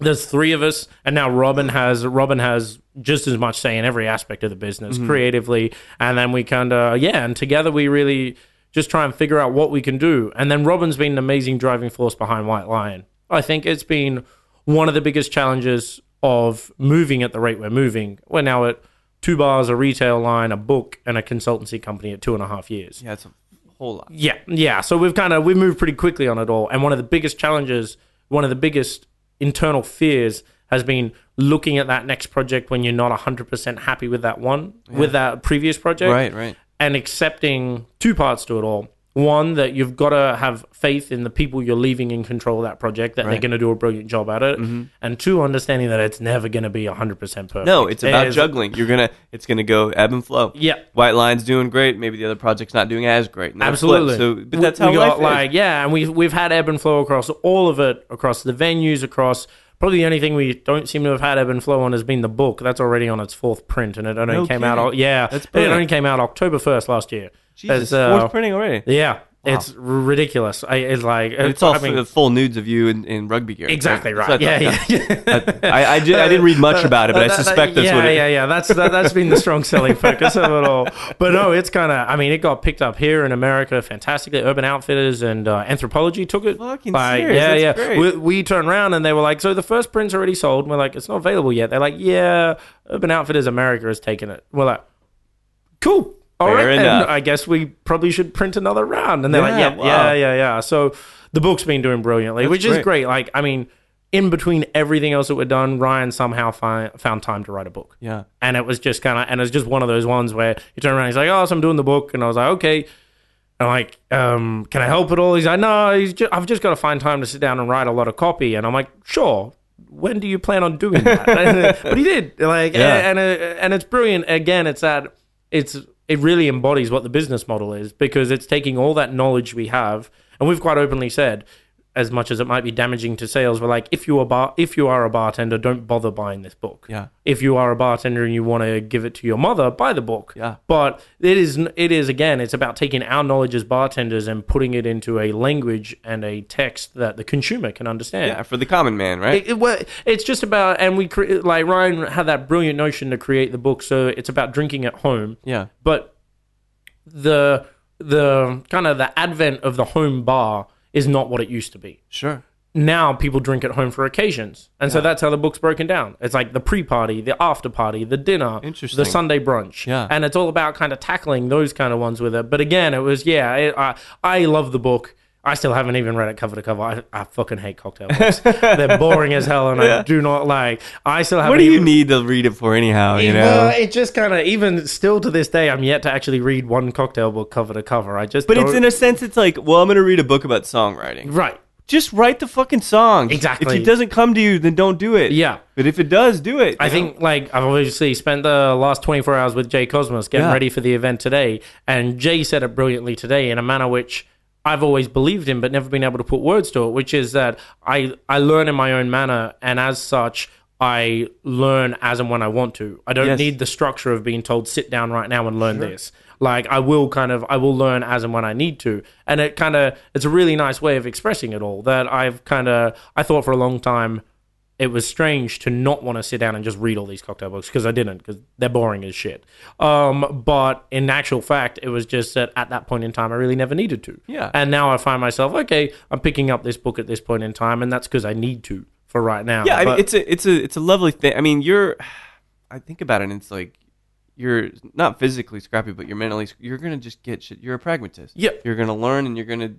there's three of us, and now Robin has Robin has just as much say in every aspect of the business mm-hmm. creatively, and then we kind of yeah, and together we really just try and figure out what we can do. And then Robin's been an amazing driving force behind White Lyan. I think it's been one of the biggest challenges of moving at the rate we're moving. We're now at two bars, a retail line, a book, and a consultancy company at two and a half years. Yeah, it's a whole lot. Yeah, yeah. So we've kind of we've moved pretty quickly on it all, and one of the biggest challenges, one of the biggest internal fears, has been looking at that next project when you're not hundred percent happy with that one, with that previous project, Right, right. and accepting two parts to it all. One that you've got to have faith in the people you're leaving in control of that project that they're Mm-hmm. going to do a brilliant job at it, and two, understanding that it's never going to be hundred percent perfect. No, it's about juggling. You're gonna, it's gonna go ebb and flow. Yeah. White Lyan's doing great. Maybe the other project's not doing as great. Absolutely. So, but We- that's how we got is. like yeah, and we've we've had ebb and flow across all of it, across the venues, across. Probably the only thing we don't seem to have had ebb and flow on has been the book. That's already on its fourth print, and it only No came out. Yeah, it only came out October first last year. Jesus, It's, uh, fourth printing already. Yeah, it's ridiculous. I, it's like And it's all I mean, full nudes of you in, in rugby gear. exactly right. what Yeah, thought. yeah, yeah. I, I, did, I didn't read much about it, but I suspect that's yeah, what it yeah, yeah. That's that, that's been the strong selling focus of it all. But no, it's kind of. I mean, it got picked up here in America fantastically. Urban Outfitters and uh, Anthropologie took it. Fucking like, serious? yeah, That's yeah. great. We, we turned around and they were like, "So the first print's already sold." And we're like, "It's not available yet." They're like, "Yeah, Urban Outfitters America has taken it." We're like, "Cool." All Fair right, then enough. I guess we probably should print another round. And they're Yeah, like, yeah, wow. yeah, yeah, yeah. So the book's been doing brilliantly, That's which is great. great. Like, I mean, in between everything else that we're done, Ryan somehow fi- found time to write a book. Yeah. And it was just kind of, and it's just one of those ones where you turn around, he's like, oh, so I'm doing the book. And I was like, okay. I'm like, um, can I help at all? He's like, no, he's just, I've just got to find time to sit down and write a lot of copy. And I'm like, sure. When do you plan on doing that? but he did. Like, Yeah. and, and, uh, and it's brilliant. Again, it's that, it's, it really embodies what the business model is because it's taking all that knowledge we have, and we've quite openly said, as much as it might be damaging to sales, we're like, if you are bar, if you are a bartender, don't bother buying this book. Yeah. If you are a bartender and you want to give it to your mother, buy the book. Yeah. But it is, it is again, it's about taking our knowledge as bartenders and putting it into a language and a text that the consumer can understand. Yeah, for the common man, right? It, it, well, it's just about, and we cre- like Ryan had that brilliant notion to create the book. So it's about drinking at home yeah. but the the kind of the advent of the home bar is not what it used to be. Sure. now people drink at home for occasions. And so that's how the book's broken down. It's like the pre party, the after party, the dinner, Interesting. the Sunday brunch. Yeah. And it's all about kind of tackling those kind of ones with it. But again, it was, yeah, it, I, I love the book. I still haven't even read it cover to cover. I, I fucking hate cocktail books. They're boring as hell, and I do not like. I still haven't. Even What do you even, need to read it for anyhow? You Well, know. it just kind of even still to this day, I'm yet to actually read one cocktail book cover to cover. I just But it's in a sense, it's like, well, I'm gonna read a book about songwriting. right. Just write the fucking song. Exactly. If it doesn't come to you, then don't do it. Yeah. But if it does, do it. I know? think like I've obviously spent the last 24 hours with Jay Kosmas getting Yeah. ready for the event today, and Jay said it brilliantly today in a manner which I've always believed in but never been able to put words to it, which is that I I learn in my own manner, and as such. I learn as and when I want to. I don't Yes. need the structure of being told sit down right now and learn this. Like I will kind of I will learn as and when I need to. And it kind of it's a really nice way of expressing it all that I've kind of I thought for a long time it was strange to not want to sit down and just read all these cocktail books because I didn't because they're boring as shit. Um, but in actual fact, it was just that at that point in time, I really never needed to. Yeah. And now I find myself okay. I'm picking up this book at this point in time, and that's because I need to for right now. Yeah, I mean, it's a it's a it's a lovely thing. I mean, you're. I think about it, and it's like you're not physically scrappy, but you're mentally. You're gonna just get shit. You're a pragmatist. Yep. You're gonna learn, and you're gonna.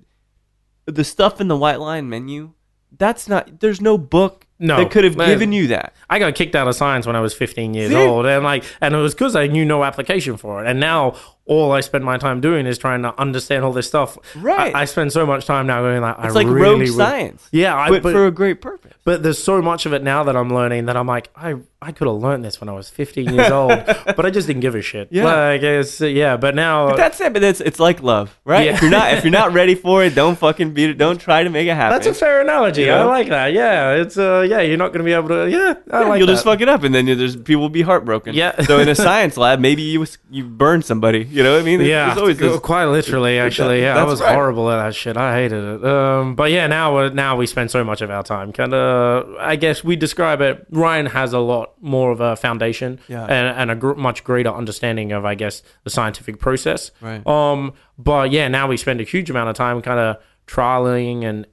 The stuff in the White Lyan menu. That's not. There's no book No, that could have man. given you that. I got kicked out of science when I was 15 years See? old, and like, and it was because I knew no application for it. And now all I spend my time doing is trying to understand all this stuff. Right. I, I spend so much time now going like, It's I like really rogue science. Yeah, I, but, but, for a great purpose. but there's so much of it now that I'm learning that I'm like, I I could have learned this when I was 15 years old, but I just didn't give a shit. Yeah. like it's yeah. But now But that's it. But that's it's like love, right? Yeah. If you're not if you're not ready for it, don't fucking beat it. Don't try to make it happen. that's a fair analogy. You I like that. Yeah, it's uh yeah. You're not going to be able to. Yeah, I Yeah, like you'll that. just fuck it up, and then there's people will be heartbroken. Yeah. so in a science lab, maybe you you burn somebody. You know what I mean? Yeah, always this- quite literally. Actually, yeah, I was right. horrible at that shit. I hated it. Um, but yeah, now we're- now we spend so much of our time. Kind of, I guess we describe it. Ryan has a lot more of a foundation Yeah. and, and a gr- much greater understanding of, I guess, the scientific process. Right. Um, but yeah, now we spend a huge amount of time kind of trialing and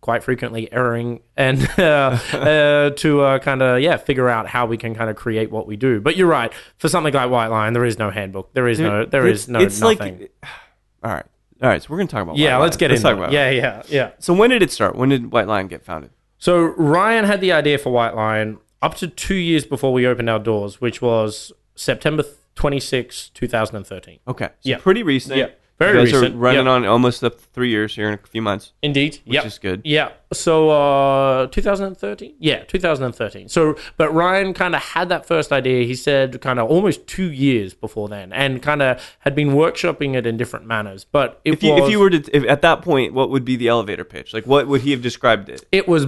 quite frequently erroring and uh, uh, to uh, kind of yeah figure out how we can kind of create what we do. But you're right. For something like White Lyan, there is no handbook. There is no. There is no It's nothing. like, all right, all right. So we're gonna talk about. yeah, White let's Lion. get let's into talk it. about. Yeah, yeah, yeah. So when did it start? When did White Lyan get founded? So Ryan had the idea for White Lyan up to two years before we opened our doors, which was September 26, 2013. Okay, so Yeah. pretty recent. Yeah, very you guys recent. Are running Yeah. on almost up to three years here in a few months, Indeed. which Yep. is good. Yeah. So uh 2013? Yeah, 2013. So but Ryan kind of had that first idea, he said kind of almost 2 years before then and kind of had been workshopping it in different manners. But it If you was if you were to if, at that point, what would be the elevator pitch? Like, what would he have described it? it was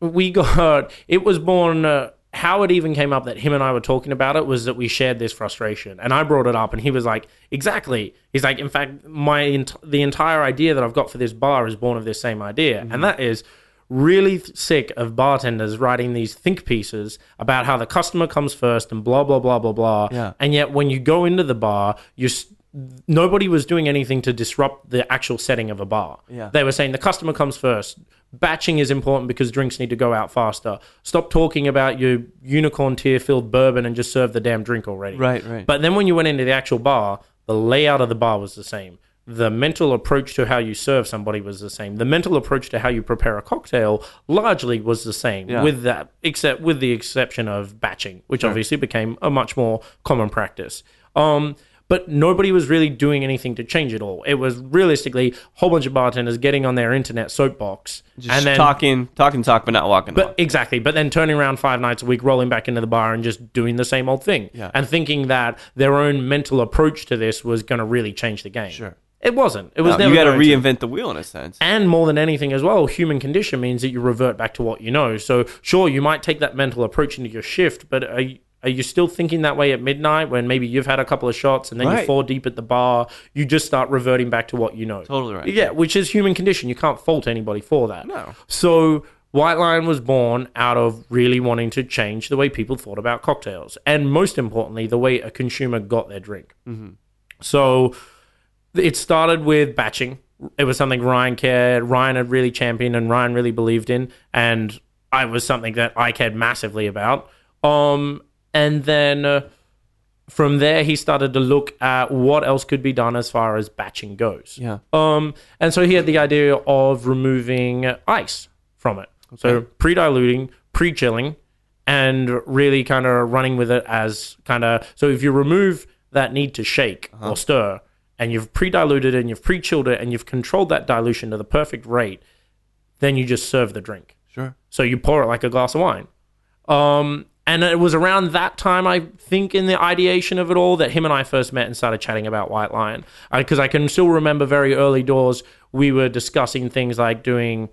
we got it was born uh, how it even came up that him and I were talking about it was that we shared this frustration and I brought it up and he was like exactly he's like in fact my ent- the entire idea that I've got for this bar is born of this same idea Mm-hmm. and that is really th- sick of bartenders writing these think pieces about how the customer comes first and blah blah blah blah blah Yeah. and yet when you go into the bar you s- nobody was doing anything to disrupt the actual setting of a bar Yeah. they were saying the customer comes first. Batching is important because drinks need to go out faster. Stop talking about your unicorn tier filled bourbon and just serve the damn drink already. Right, right. But then when you went into the actual bar, the layout of the bar was the same. The mental approach to how you serve somebody was the same. The mental approach to how you prepare a cocktail largely was the same, Yeah. with that except with the exception of batching, which obviously became a much more common practice. Um, but nobody was really doing anything to change it all. It was realistically a whole bunch of bartenders getting on their internet soapbox Just and then talking, talking, talk, but not walking. but walk. exactly, but then turning around five nights a week, rolling back into the bar, and just doing the same old thing, Yeah. and thinking that their own mental approach to this was going to really change the game. Sure. it wasn't. It was No, never. you got to reinvent the wheel in a sense. And more than anything, as well, human condition means that you revert back to what you know. So, sure, you might take that mental approach into your shift, but you, are you still thinking that way at midnight when maybe you've had a couple of shots and then Right. you fall deep at the bar? You just start reverting back to what you know. Totally right. Yeah, which is human condition. You can't fault anybody for that. No. So White Lyan was born out of really wanting to change the way people thought about cocktails, and most importantly, the way a consumer got their drink. Mm-hmm. So it started with batching. it was something Ryan cared, Ryan had really championed, and Ryan really believed in, and I was something that I cared massively about. Um, and then uh, from there, he started to look at what else could be done as far as batching goes. Yeah. Um, and so he had the idea of removing ice from it. So pre-diluting, pre-chilling, and really kind of running with it as kind of. So if you remove that need to shake or stir, and you've pre-diluted and you've pre-chilled it and you've controlled that dilution to the perfect rate, then you just serve the drink. Sure. So you pour it like a glass of wine. Um, and it was around that time, I think, in the ideation of it all, that him and I first met and started chatting about White Lyan. Because I, can still remember very early doors, we were discussing things like doing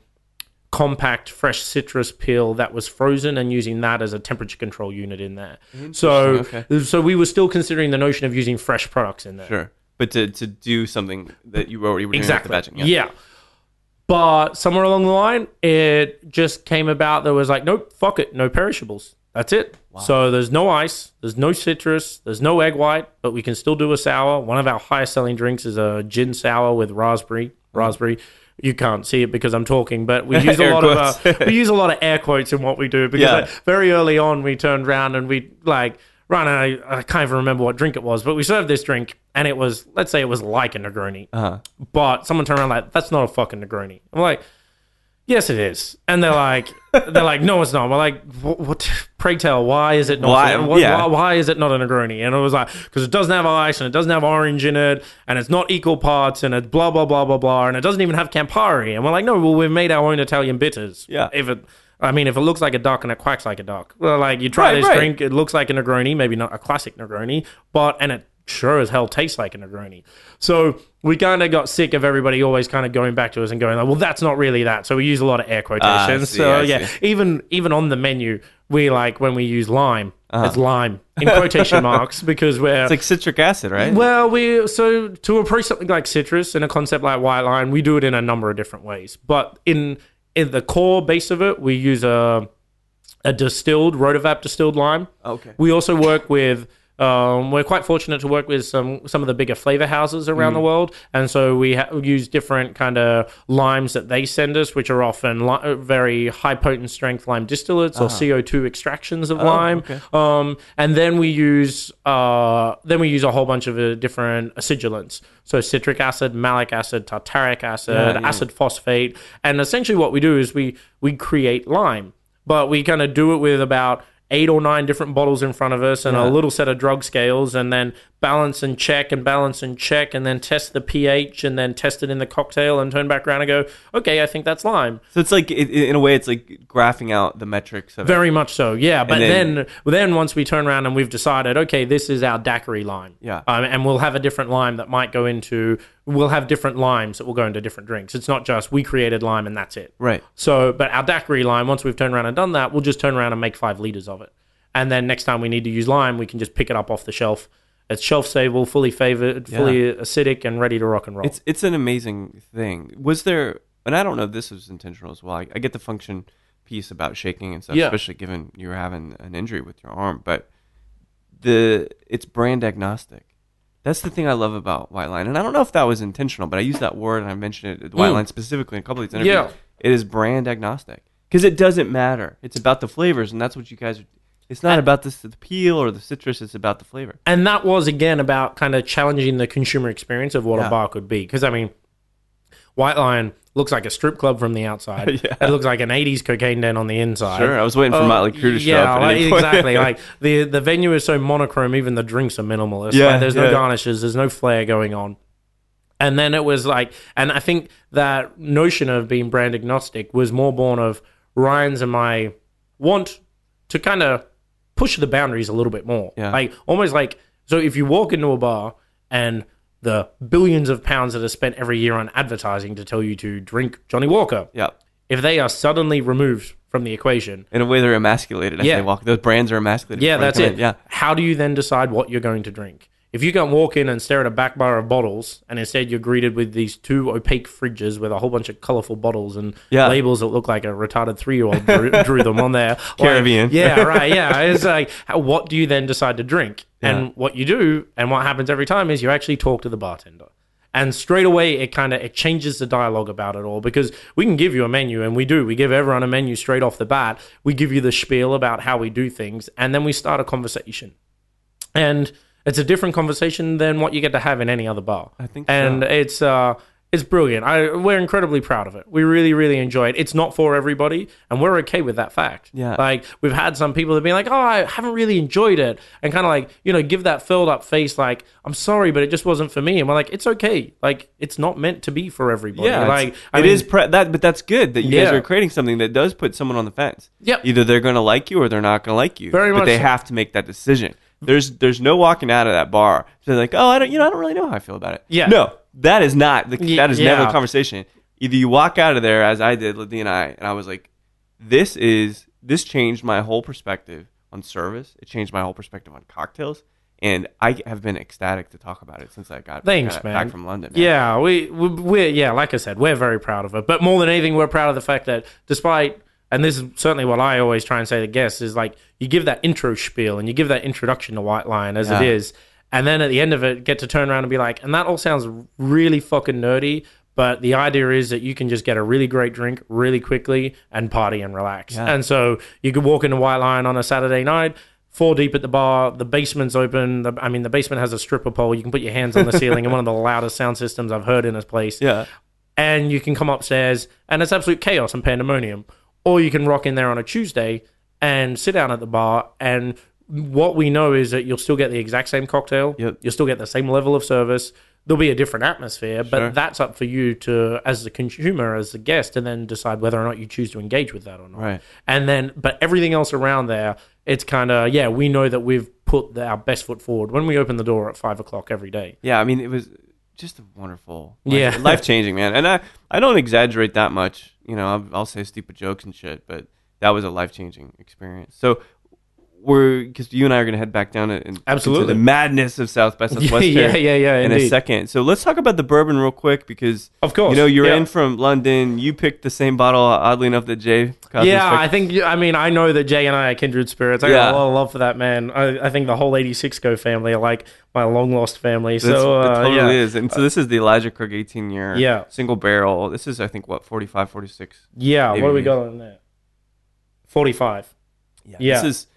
compact fresh citrus peel that was frozen and using that as a temperature control unit in there. Mm-hmm. So, okay. so we were still considering the notion of using fresh products in there. Sure. But to, to do something that you already were doing Exactly. batching. Yeah. But somewhere along the line, it just came about that was like, nope, fuck it, no perishables. That's it. So there's no ice, there's no citrus, there's no egg white, but we can still do a sour. One of our highest selling drinks is a gin sour with raspberry. Raspberry. You can't see it because I'm talking, but we use a lot of uh, we use a lot of air quotes in what we do because Yeah. like, very early on we turned around and we like Ryan I, I can't even remember what drink it was, but we served this drink and it was let's say it was like a Negroni, Uh-huh. but someone turned around like that's not a fucking Negroni. I'm like, yes, it is, and they're like, they're like, no, it's not. We're like, what? what pray tell, why is it not? Why? Why, Yeah. why, why is it not a Negroni? And it was like, because it doesn't have ice and it doesn't have orange in it, and it's not equal parts, and it's blah blah blah blah blah, and it doesn't even have Campari. And we're like, no, well, we've made our own Italian bitters. Yeah. If it. I mean, if it looks like a duck and it quacks like a duck, well, like you try Right, this right. drink, it looks like a Negroni, maybe not a classic Negroni, but and it sure as hell tastes like a Negroni. So we kind of got sick of everybody always kind of going back to us and going like, well, that's not really that. So we use a lot of air quotations. see, so yeah, even even on the menu, we like when we use lime, Uh-huh. it's lime in quotation marks because we're It's like citric acid, right? well, we so to approach something like citrus and a concept like White Lyan, we do it in a number of different ways. But in in the core base of it, we use a a distilled rotovap distilled lime. Okay. We also work with. Um, we're quite fortunate to work with some some of the bigger flavor houses around Mm. the world, and so we ha- use different kind of limes that they send us, which are often li- very high potent strength lime distillates or CO two extractions of lime. Ah. okay. Um, and then we use uh, then we use a whole bunch of uh, different acidulants. So citric acid, malic acid, tartaric acid, Yeah, yeah. acid phosphate, and essentially what we do is we we create lime, but we kind of do it with about eight or nine different bottles in front of us and a little set of drug scales, and then balance and check and balance and check, and then test the pH, and then test it in the cocktail, and turn back around and go, okay, I think that's lime. So it's like, it, in a way, it's like graphing out the metrics of it. Very much so, yeah. But then- then, then, once we turn around and we've decided, okay, this is our daiquiri lime. Yeah. Um, and we'll have a different lime that might go into. We'll have different limes that will go into different drinks. It's not just we created lime and that's it. Right. So, but our daiquiri lime, once we've turned around and done that, we'll just turn around and make five liters of it. And then next time we need to use lime, we can just pick it up off the shelf. It's shelf stable, fully favored, fully acidic, and ready to rock and roll. It's it's an amazing thing. Was there, and I don't know if this was intentional as well. I, I get the function piece about shaking and stuff, Yeah. especially given you were having an injury with your arm, but the it's brand agnostic. That's the thing I love about White Lyan, and I don't know if that was intentional, but I use that word and I mentioned it White Mm. Line specifically in a couple of these interviews. Yeah. It is brand agnostic because it doesn't matter. It's about the flavors, and that's what you guys are. It's not about this, the peel or the citrus. It's about the flavor. and that was again about kind of challenging the consumer experience of what Yeah. a bar could be. Because I mean, White Lyan looks like a strip club from the outside. Yeah. It looks like an '80s cocaine den on the inside. Sure, I was waiting for Oh, Motley Crue to show yeah, up. at like, exactly. like the the venue is so monochrome, even the drinks are minimalist. Yeah, Like, there's no yeah. garnishes, there's no flair going on. And then it was like, and I think that notion of being brand agnostic was more born of Ryan's and my want to kind of push the boundaries a little bit more. Yeah. Like almost like so if you walk into a bar and the billions of pounds that are spent every year on advertising to tell you to drink Johnnie Walker, yeah. if they are suddenly removed from the equation, In a way, they're emasculated as Yeah. they walk. Those brands are emasculated. yeah, that's it. in. Yeah, How do you then decide what you're going to drink? If you can walk in and stare at a back bar of bottles, and instead you're greeted with these two opaque fridges with a whole bunch of colorful bottles and Yeah. labels that look like a retarded three year old drew, drew them on there, Like, Caribbean. yeah, right. Yeah, it's like, how, what do you then decide to drink? And what you do, and what happens every time is you actually talk to the bartender. And straight away, it kind of it changes the dialogue about it all because we can give you a menu, and we do. We give everyone a menu straight off the bat. We give you the spiel about how we do things, and then we start a conversation. And it's a different conversation than what you get to have in any other bar. I think so. and it's uh, it's brilliant. I we're incredibly proud of it. We really, really enjoy it. It's not for everybody, and we're okay with that fact. Yeah. like we've had some people that have been like, "Oh, I haven't really enjoyed it," and kind of like you know give that filled up face, like, "I'm sorry, but it just wasn't for me." And we're like, "It's okay. Like it's not meant to be for everybody." Yeah, like I it mean, is pre- that, but that's good that you guys are creating something that does put someone on the fence. Yep. Either they're going to like you or they're not going to like you. Very but much they so. have to make that decision. There's there's no walking out of that bar. So they're like, oh, I don't, you know, I don't really know how I feel about it. Yeah. No, that is not the, that is never yeah. the conversation. Either you walk out of there as I did, Lydia and I, and I was like, this is this changed my whole perspective on service. It changed my whole perspective on cocktails. And I have been ecstatic to talk about it since I got, Thanks, got man. back from London. man. Yeah, we, we we're yeah, like I said, we're very proud of it. But more than anything, we're proud of the fact that despite and this is certainly what I always try and say to guests is like you give that intro spiel and you give that introduction to White Lyan as it Yeah. is, and then at the end of it, get to turn around and be like, and that all sounds really fucking nerdy. But the idea is that you can just get a really great drink really quickly and party and relax. Yeah. And so you could walk into White Lyan on a Saturday night, four deep at the bar. The basement's open. The, I mean, the basement has a stripper pole. You can put your hands on the ceiling and one of the loudest sound systems I've heard in this place. Yeah. And you can come upstairs and it's absolute chaos and pandemonium. Or you can rock in there on a Tuesday and sit down at the bar. And what we know is that you'll still get the exact same cocktail. Yep. You'll still get the same level of service. There'll be a different atmosphere, but Sure. that's up for you to, as the consumer, as the guest, and then decide whether or not you choose to engage with that or not. Right. And then, but everything else around there, it's kind of yeah. We know that we've put the, our best foot forward when we open the door at five o'clock every day. Yeah, I mean, it was just a wonderful, Yeah. life changing, man. And I, I don't exaggerate that much. You know, I'll, I'll say stupid jokes and shit, but that was a life changing experience. So we're because you and I are gonna head back down it and Absolutely. the madness of South by Southwest yeah, yeah, yeah. in a second. So let's talk about the bourbon real quick because Of course. you know you're Yeah. in from London. You picked the same bottle, oddly enough, that Jay. Kosmas Yeah, picked. I think I mean I know that Jay and I are kindred spirits. I Yeah. got a lot of love for that man. I, I think the whole '86 Co family are like my long lost family. That's- So it uh, totally yeah, is. And so this is the Elijah Craig 18 year Yeah. single barrel. This is, I think, what, 45, 46? yeah. What do we got on there? Forty-five. Yeah. This is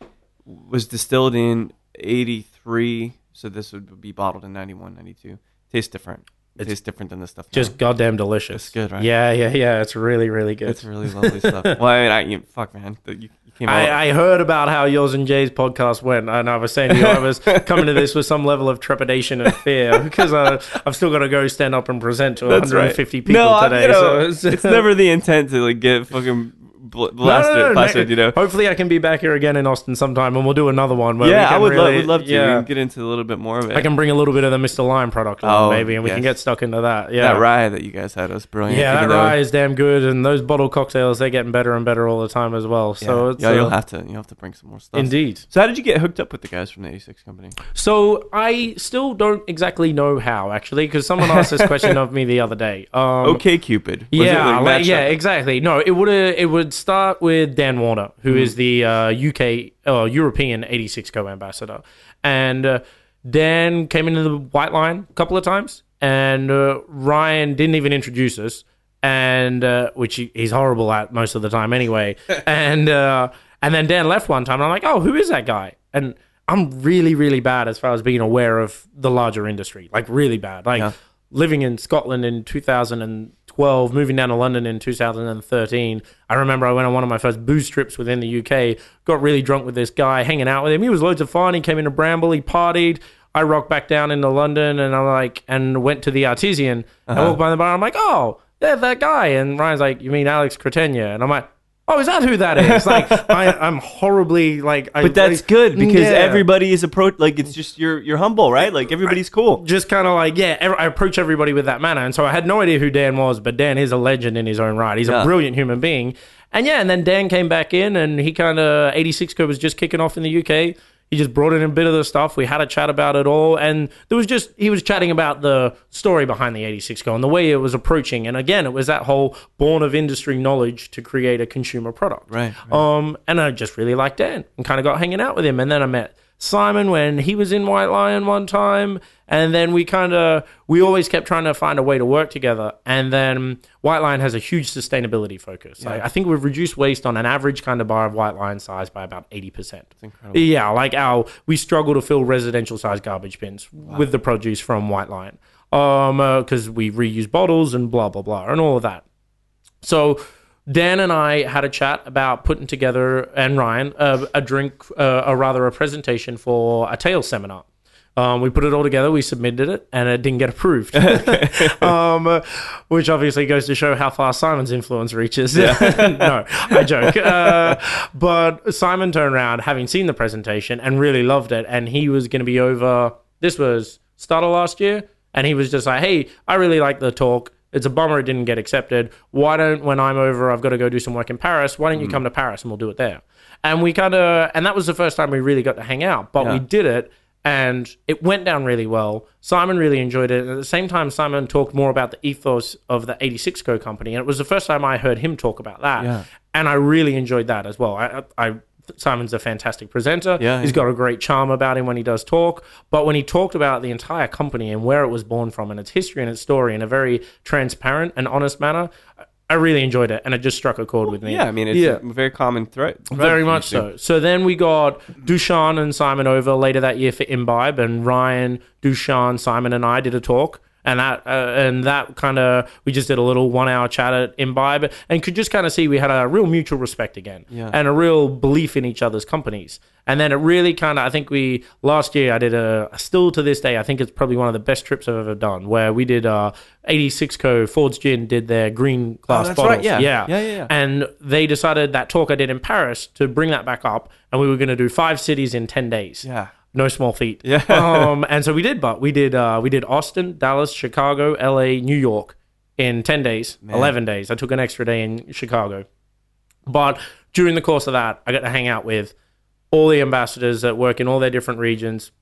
was distilled in 83, so this would be bottled in 91, 92. Tastes different. It tastes different than the stuff. now. Just goddamn delicious. It's good, right? Yeah, yeah, yeah. It's really, really good. it's really lovely stuff. Well, I mean, I, you, fuck, man. You, you came. I, I heard about how yours and Jay's podcast went, and I was saying to you, I was coming to this with some level of trepidation and fear because uh, I've still got to go stand up and present to That's 150 right. people no, today. you know, so it's, it's never the intent to like get fucking bl- No, no, no, no, blasted, you know. Hopefully, I can be back here again in Austin sometime, and we'll do another one. Where we Yeah, can I would love, really, would love to Yeah, get into a little bit more of it. I can bring a little bit of the Mr. Lyan product along, Oh, maybe, and we can get stuck into that. Yeah, That rye that you guys had was brilliant. Yeah, that even though- rye is damn good, and those bottle cocktails they're getting better and better all the time as well. So yeah, it's yeah, uh, you'll have to you'll have to bring some more stuff. indeed. So how did you get hooked up with the guys from the 86 company? So I still don't exactly know how actually, because someone asked this question of me the other day. Um, okay, Cupid. yeah, like, yeah, exactly. No, it would it would start with Dan Warner, who is the uh, UK uh, European 86 co-ambassador, and uh, Dan came into the White Lyan a couple of times, and uh, Ryan didn't even introduce us, and uh, which he, he's horrible at most of the time anyway, and uh, and then Dan left one time, and I'm like, oh, who is that guy? And I'm really really bad as far as being aware of the larger industry, like really bad, like Yeah. Living in Scotland in 2012, moving down to London in 2013. I remember I went on one of my first booze trips within the UK, got really drunk with this guy, hanging out with him. He was loads of fun. He came into Bramble, he partied. I rocked back down into London and I'm like, and went to the Artesian. I uh-huh. walked by the bar. I'm like, oh, yeah, that guy. And Ryan's like, you mean Alex Kratena? And I'm like, oh, is that who that is? like, I, I'm horribly like, I, But that's I- good because Yeah. everybody is approach like it's just you're you're humble, right? Like everybody's cool. just kind of like yeah ev- i approach everybody with that manner and so i had no idea who dan was but dan is a legend in his own right he's Yeah. a brilliant human being and yeah and then dan came back in and he kind of 86 co was just kicking off in the uk he just brought in a bit of the stuff. We had a chat about it all. And there was just he was chatting about the story behind the 86 co and the way it was approaching. And again it was that whole born of industry knowledge to create a consumer product. Right, um, and I just really liked Dan and kind of got hanging out with him. And then I met Simon when he was in White Lyan one time, and then we kind of we always kept trying to find a way to work together. And then White Lyan has a huge sustainability focus. Like, I think we've reduced waste on an average kind of bar of White Lyan size by about eighty percent. Yeah, like our we struggle to fill residential size garbage bins with the produce from White Lyan, um, because we reuse bottles and blah blah blah and all of that. So Dan and I had a chat about putting together, and Ryan, uh, a drink, uh, or rather a presentation for a tail seminar. Um, we put it all together, we submitted it, and it didn't get approved. um, which obviously goes to show how far Simon's influence reaches. no, I joke. Uh, but Simon turned around, having seen the presentation, and really loved it. And he was going to be over. This was start of last year, and he was just like, "Hey, I really like the talk. It's a bummer it didn't get accepted. Why don't when I'm over, I've got to go do some work in Paris. Why don't you mm. come to Paris and we'll do it there?" And we kind of, and that was the first time we really got to hang out. But we did it, and it went down really well. Simon really enjoyed it. And at the same time, Simon talked more about the ethos of the 86 Co company, and it was the first time I heard him talk about that. Yeah. And I really enjoyed that as well. I, I Simon's a fantastic presenter. Yeah, he's yeah. got a great charm about him when he does talk. But when he talked about the entire company and where it was born from and its history and its story in a very transparent and honest manner, I- really enjoyed it, and it just struck a chord with me. Yeah, I mean, it's yeah. a very common threat. Very much so. So then we got Dushan and Simon over later that year for Imbibe, and Ryan, Dushan, Simon, and I did a talk, and that uh, and that kind of we just did a little one hour chat at Imbibe, and could just kind of see we had a real mutual respect again, Yeah. and a real belief in each other's companies. And then it really kind of, I think we last year I did a still to this day I think it's probably one of the best trips I've ever done, where we did uh 86 Co Ford's Gin did their green glass Oh, that's bottles, right, yeah. yeah, Yeah, yeah, yeah. and they decided that talk I did in Paris to bring that back up, and we were going to do five cities in ten days. Yeah. No small feat. Yeah. um, and so we did, but we did uh, we did Austin, Dallas, Chicago, L.A., New York in ten days, eleven days. I took an extra day in Chicago, but during the course of that, I got to hang out with all the ambassadors that work in all their different regions.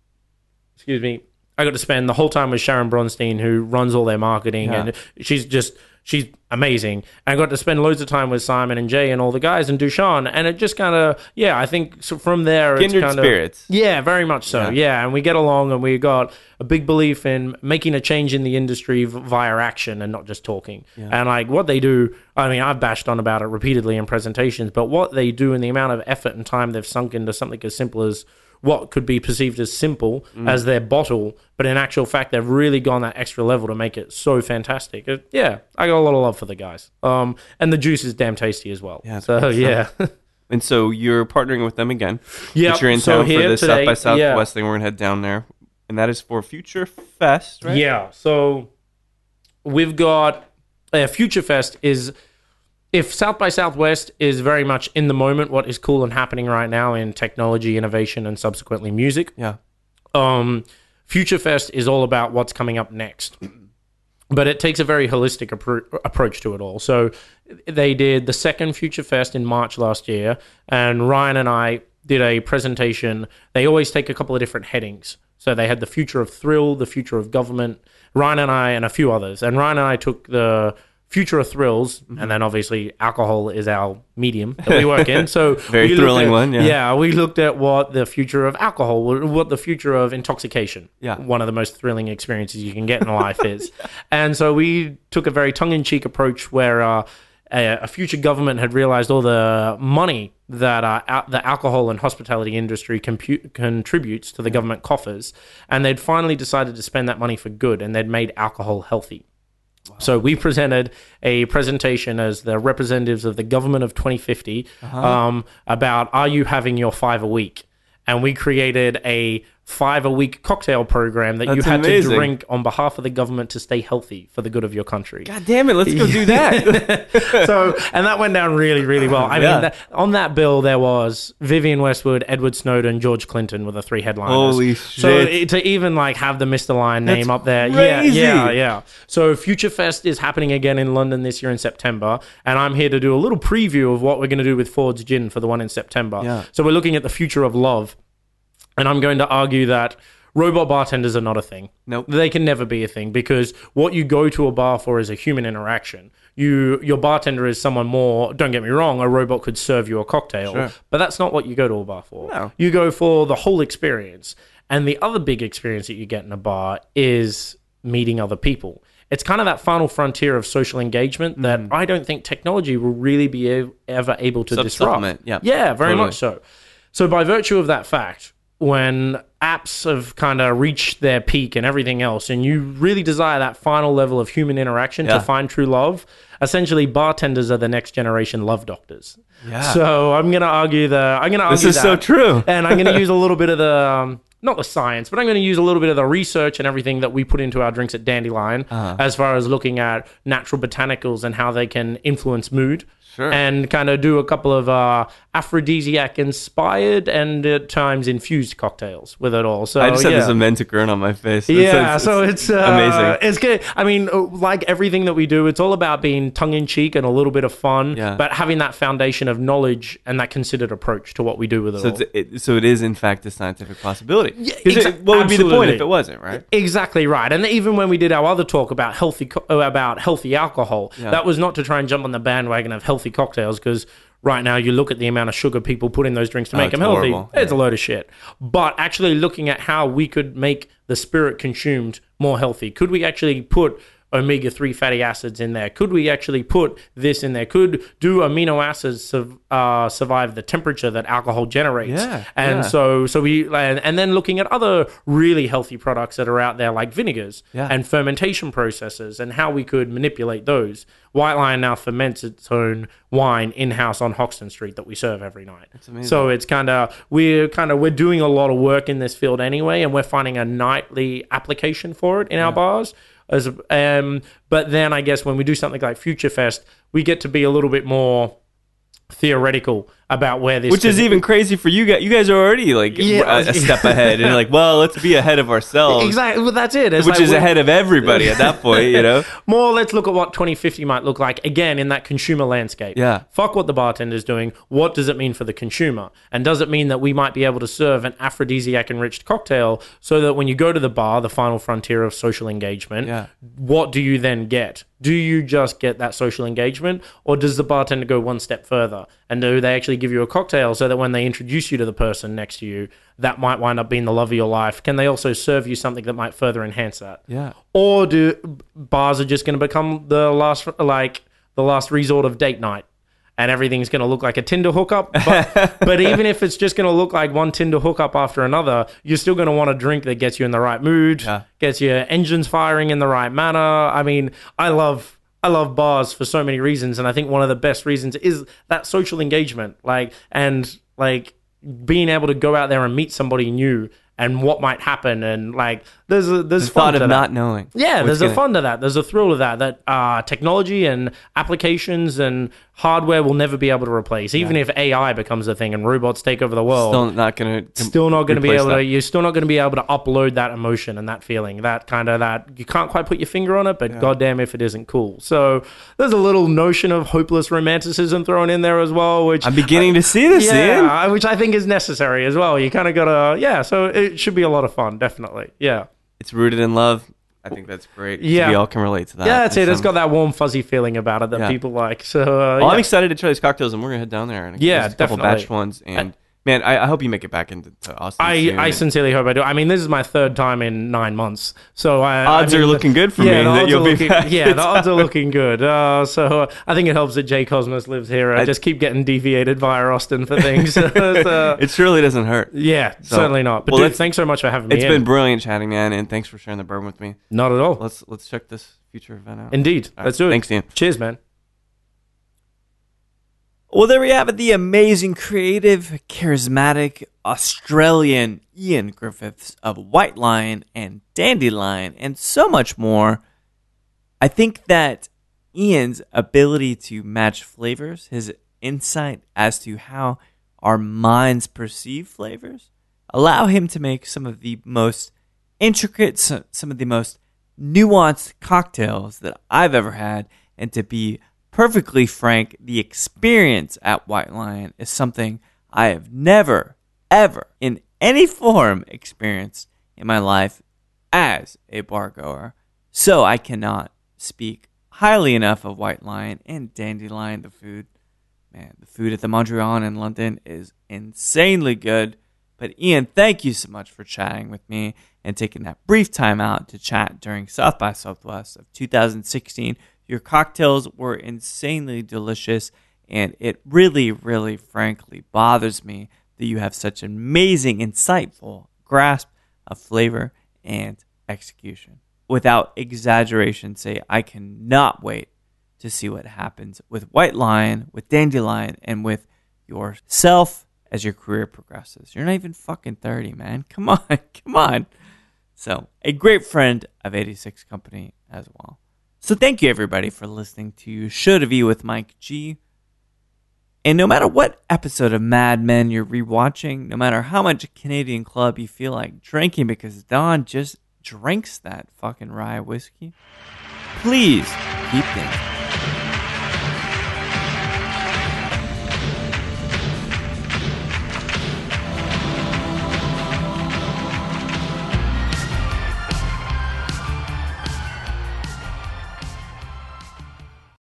Excuse me. I got to spend the whole time with Sharon Bronstein, who runs all their marketing, Yeah. and she's just she's amazing. And I got to spend loads of time with Simon and Jay and all the guys and Dushan, and it just kind of yeah. I think so from there, Kindred it's kind spirits. yeah, very much so. Yeah. Yeah. and we get along, and we got a big belief in making a change in the industry v- via action and not just talking. And like what they do, I mean, I've bashed on about it repeatedly in presentations, but what they do and the amount of effort and time they've sunk into something as simple as what could be perceived as simple as their bottle, but in actual fact, they've really gone that extra level to make it so fantastic. It- yeah, I got a lot of love for the guys. Um, and the juice is damn tasty as well. Yeah, so yeah. And so you're partnering with them again. But you're in so town for the today- South by yeah. Southwest thing. We're gonna head down there, and that is for Future Fest, right? Yeah. So we've got uh, Future Fest is if South by Southwest is very much in the moment, what is cool and happening right now in technology, innovation, and subsequently music. Yeah. Um, Future Fest is all about what's coming up next. But it takes a very holistic appro- approach to it all. So they did the second Future Fest in March last year, and Ryan and I did a presentation. They always take a couple of different headings. So they had the future of thrill, the future of government, Ryan and I, and a few others. And Ryan and I took the future of thrills, and then obviously alcohol is our medium that we work in. So Very thrilling at- one, yeah. yeah, we looked at what the future of alcohol, what the future of intoxication, Yeah. one of the most thrilling experiences you can get in life is. And so we took a very tongue in cheek approach where uh, a, a future government had realized all the money that uh, al- the alcohol and hospitality industry compu- contributes to the government coffers, and they'd finally decided to spend that money for good, and they'd made alcohol healthy. So we presented a presentation as the representatives of the government of 2050 Uh-huh. um, about are you having your five a week? And we created a five a week cocktail program that you had amazing. to drink on behalf of the government to stay healthy for the good of your country. God damn it! Let's go do that. so, and that went down really, really well. I Yeah. mean, that, on that bill, there was Vivienne Westwood, Edward Snowden, George Clinton were the three headliners. Holy So shit. it- to even like have the Mr. Lyan name That's up there, crazy. yeah, yeah, yeah. So Future Fest is happening again in London this year in September, and I'm here to do a little preview of what we're going to do with Ford's Gin for the one in September. Yeah. So we're looking at the future of love, and I'm going to argue that. Robot bartenders are not a thing. Nope. They can never be a thing because what you go to a bar for is a human interaction. you your bartender is someone more. Don't get me wrong, a robot could serve you a cocktail, Sure. but that's not what you go to a bar for. No. You go for the whole experience. And the other big experience that you get in a bar is meeting other people. It's kind of that final frontier of social engagement that mm-hmm. I don't think technology will really be ever able to Sup- disrupt. supplement, yeah. Yeah, very Totally. much so. So by virtue of that fact, when apps have kind of reached their peak and everything else, and you really desire that final level of human interaction Yeah. to find true love, essentially bartenders are the next generation love doctors. Yeah. So I'm going to argue the I'm going to This argue is so true. and I'm going to use a little bit of the um, not the science, but I'm going to use a little bit of the research and everything that we put into our drinks at Dandelyan, Uh-huh. as far as looking at natural botanicals and how they can influence mood. Sure. And kind of do a couple of uh, aphrodisiac inspired and at times infused cocktails with it all. So I just yeah. this immense grin on my face. It's- Yeah, it's- so it's uh, amazing. It's good. I mean, uh, like everything that we do, it's all about being tongue in cheek and a little bit of fun, Yeah. but having that foundation of knowledge and that considered approach to what we do with it So, it, so it is in fact a scientific possibility. it- exa- what would be the point if it wasn't, right? Exactly right. And even when we did our other talk about healthy co- uh, about healthy alcohol, Yeah. that was not to try and jump on the bandwagon of healthy cocktails because right now you look at the amount of sugar people put in those drinks to oh, make Oh, them healthy. horrible. It's a load of shit. But actually looking at how we could make the spirit consumed more healthy. Could we actually put omega 3 fatty acids in there? Could we actually put this in there? Could do amino acids uh, survive the temperature that alcohol generates? Yeah, And yeah. so so we and, and then looking at other really healthy products that are out there like vinegars Yeah. and fermentation processes and how we could manipulate those. White Lyan now ferments its own wine in house on Hoxton Street that we serve every night. So it's kind of we're kind of we're doing a lot of work in this field anyway, and we're finding a nightly application for it in our bars. As um, but then I guess when we do something like Future Fest, we get to be a little bit more theoretical about where this Which is could- even crazy for you guys. You guys are already like Yeah. a, a step ahead, and you're like, well, let's be ahead of ourselves, Exactly. Well, that's it. It's which like is ahead of everybody at that point. You know, More, let's look at what 2050 might look like again in that consumer landscape. Yeah. Fuck what the bartender's doing. What does it mean for the consumer? And does it mean that we might be able to serve an aphrodisiac enriched cocktail so that when you go to the bar, the final frontier of social engagement, Yeah. what do you then get? Do you just get that social engagement, or does the bartender go one step further? And do they actually give you a cocktail so that when they introduce you to the person next to you, that might wind up being the love of your life? Can they also serve you something that might further enhance that? Yeah. Or do bars are just going to become the last, like the last resort of date night? And everything's going to look like a Tinder hookup. But, but even if it's just going to look like one Tinder hookup after another, you're still going to want a drink that gets you in the right mood, Yeah. gets your engines firing in the right manner. I mean, I love I love bars for so many reasons, and I think one of the best reasons is that social engagement, like and like being able to go out there and meet somebody new and what might happen, and like there's a there's the fun thought to of that. not knowing. Yeah, there's a gonna- fun to that. There's a thrill to that. That uh, technology and applications and hardware will never be able to replace. Even if AI becomes a thing and robots take over the world, Still not going to. still not going to be able to you're still not going to be able to upload that emotion and that feeling that kind of that you can't quite put your finger on it but goddamn if it isn't cool so there's a little notion of hopeless romanticism thrown in there as well which I'm beginning to see this. Yeah which i think is necessary as well you kind of gotta yeah so it should be a lot of fun definitely yeah It's rooted in love. I think that's great. Yeah. we all can relate to that. yeah that's it And it's some- got that warm fuzzy feeling about it that Yeah. people like so uh, Well, yeah. I'm excited to try these cocktails, and we're gonna head down there and Yeah, a couple definitely. batch ones. And man, I, I hope you make it back into to Austin. I, soon. I sincerely hope I do. I mean, this is my third time in nine months, so I, Odds I mean, are looking good for yeah, me that you'll are be back Yeah, the odds are looking good. Uh, so I think it helps that Jay Kosmas lives here. I, I- just keep getting deviated via Austin for things. So, it surely doesn't hurt. yeah, So- certainly not. But well, dude, thanks so much for having me. It's in. been brilliant chatting, man, and thanks for sharing the burn with me. not at all. Let's let's check this future event out. Indeed, right, let's do it. Thanks, Iain. Cheers, man. Well, there we have it. The amazing, creative, charismatic Australian Iain Griffiths of White Lyan and Dandelyan and so much more. I think that Iain's ability to match flavors, his insight as to how our minds perceive flavors, allow him to make some of the most intricate, some of the most nuanced cocktails that I've ever had. And to be perfectly frank, the experience at White Lyan is something I have never, ever, in any form, experienced in my life as a bar goer. So I cannot speak highly enough of White Lyan and Dandelyan, the food. Man, the food at the Mondrian in London is insanely good. But Iain, thank you so much for chatting with me and taking that brief time out to chat during South by Southwest of 2016. Your cocktails were insanely delicious, and it really, really, frankly bothers me that you have such an amazing, insightful grasp of flavor and execution. Without exaggeration, say, I cannot wait to see what happens with White Lyan, with Dandelyan, and with yourself as your career progresses. You're not even fucking 30, man. Come on, come on. So, a great friend of 86 Company as well. So, thank you everybody for listening to Should You with Mike G. And no matter what episode of Mad Men you're rewatching, no matter how much Canadian Club you feel like drinking because Don just drinks that fucking rye whiskey, please keep things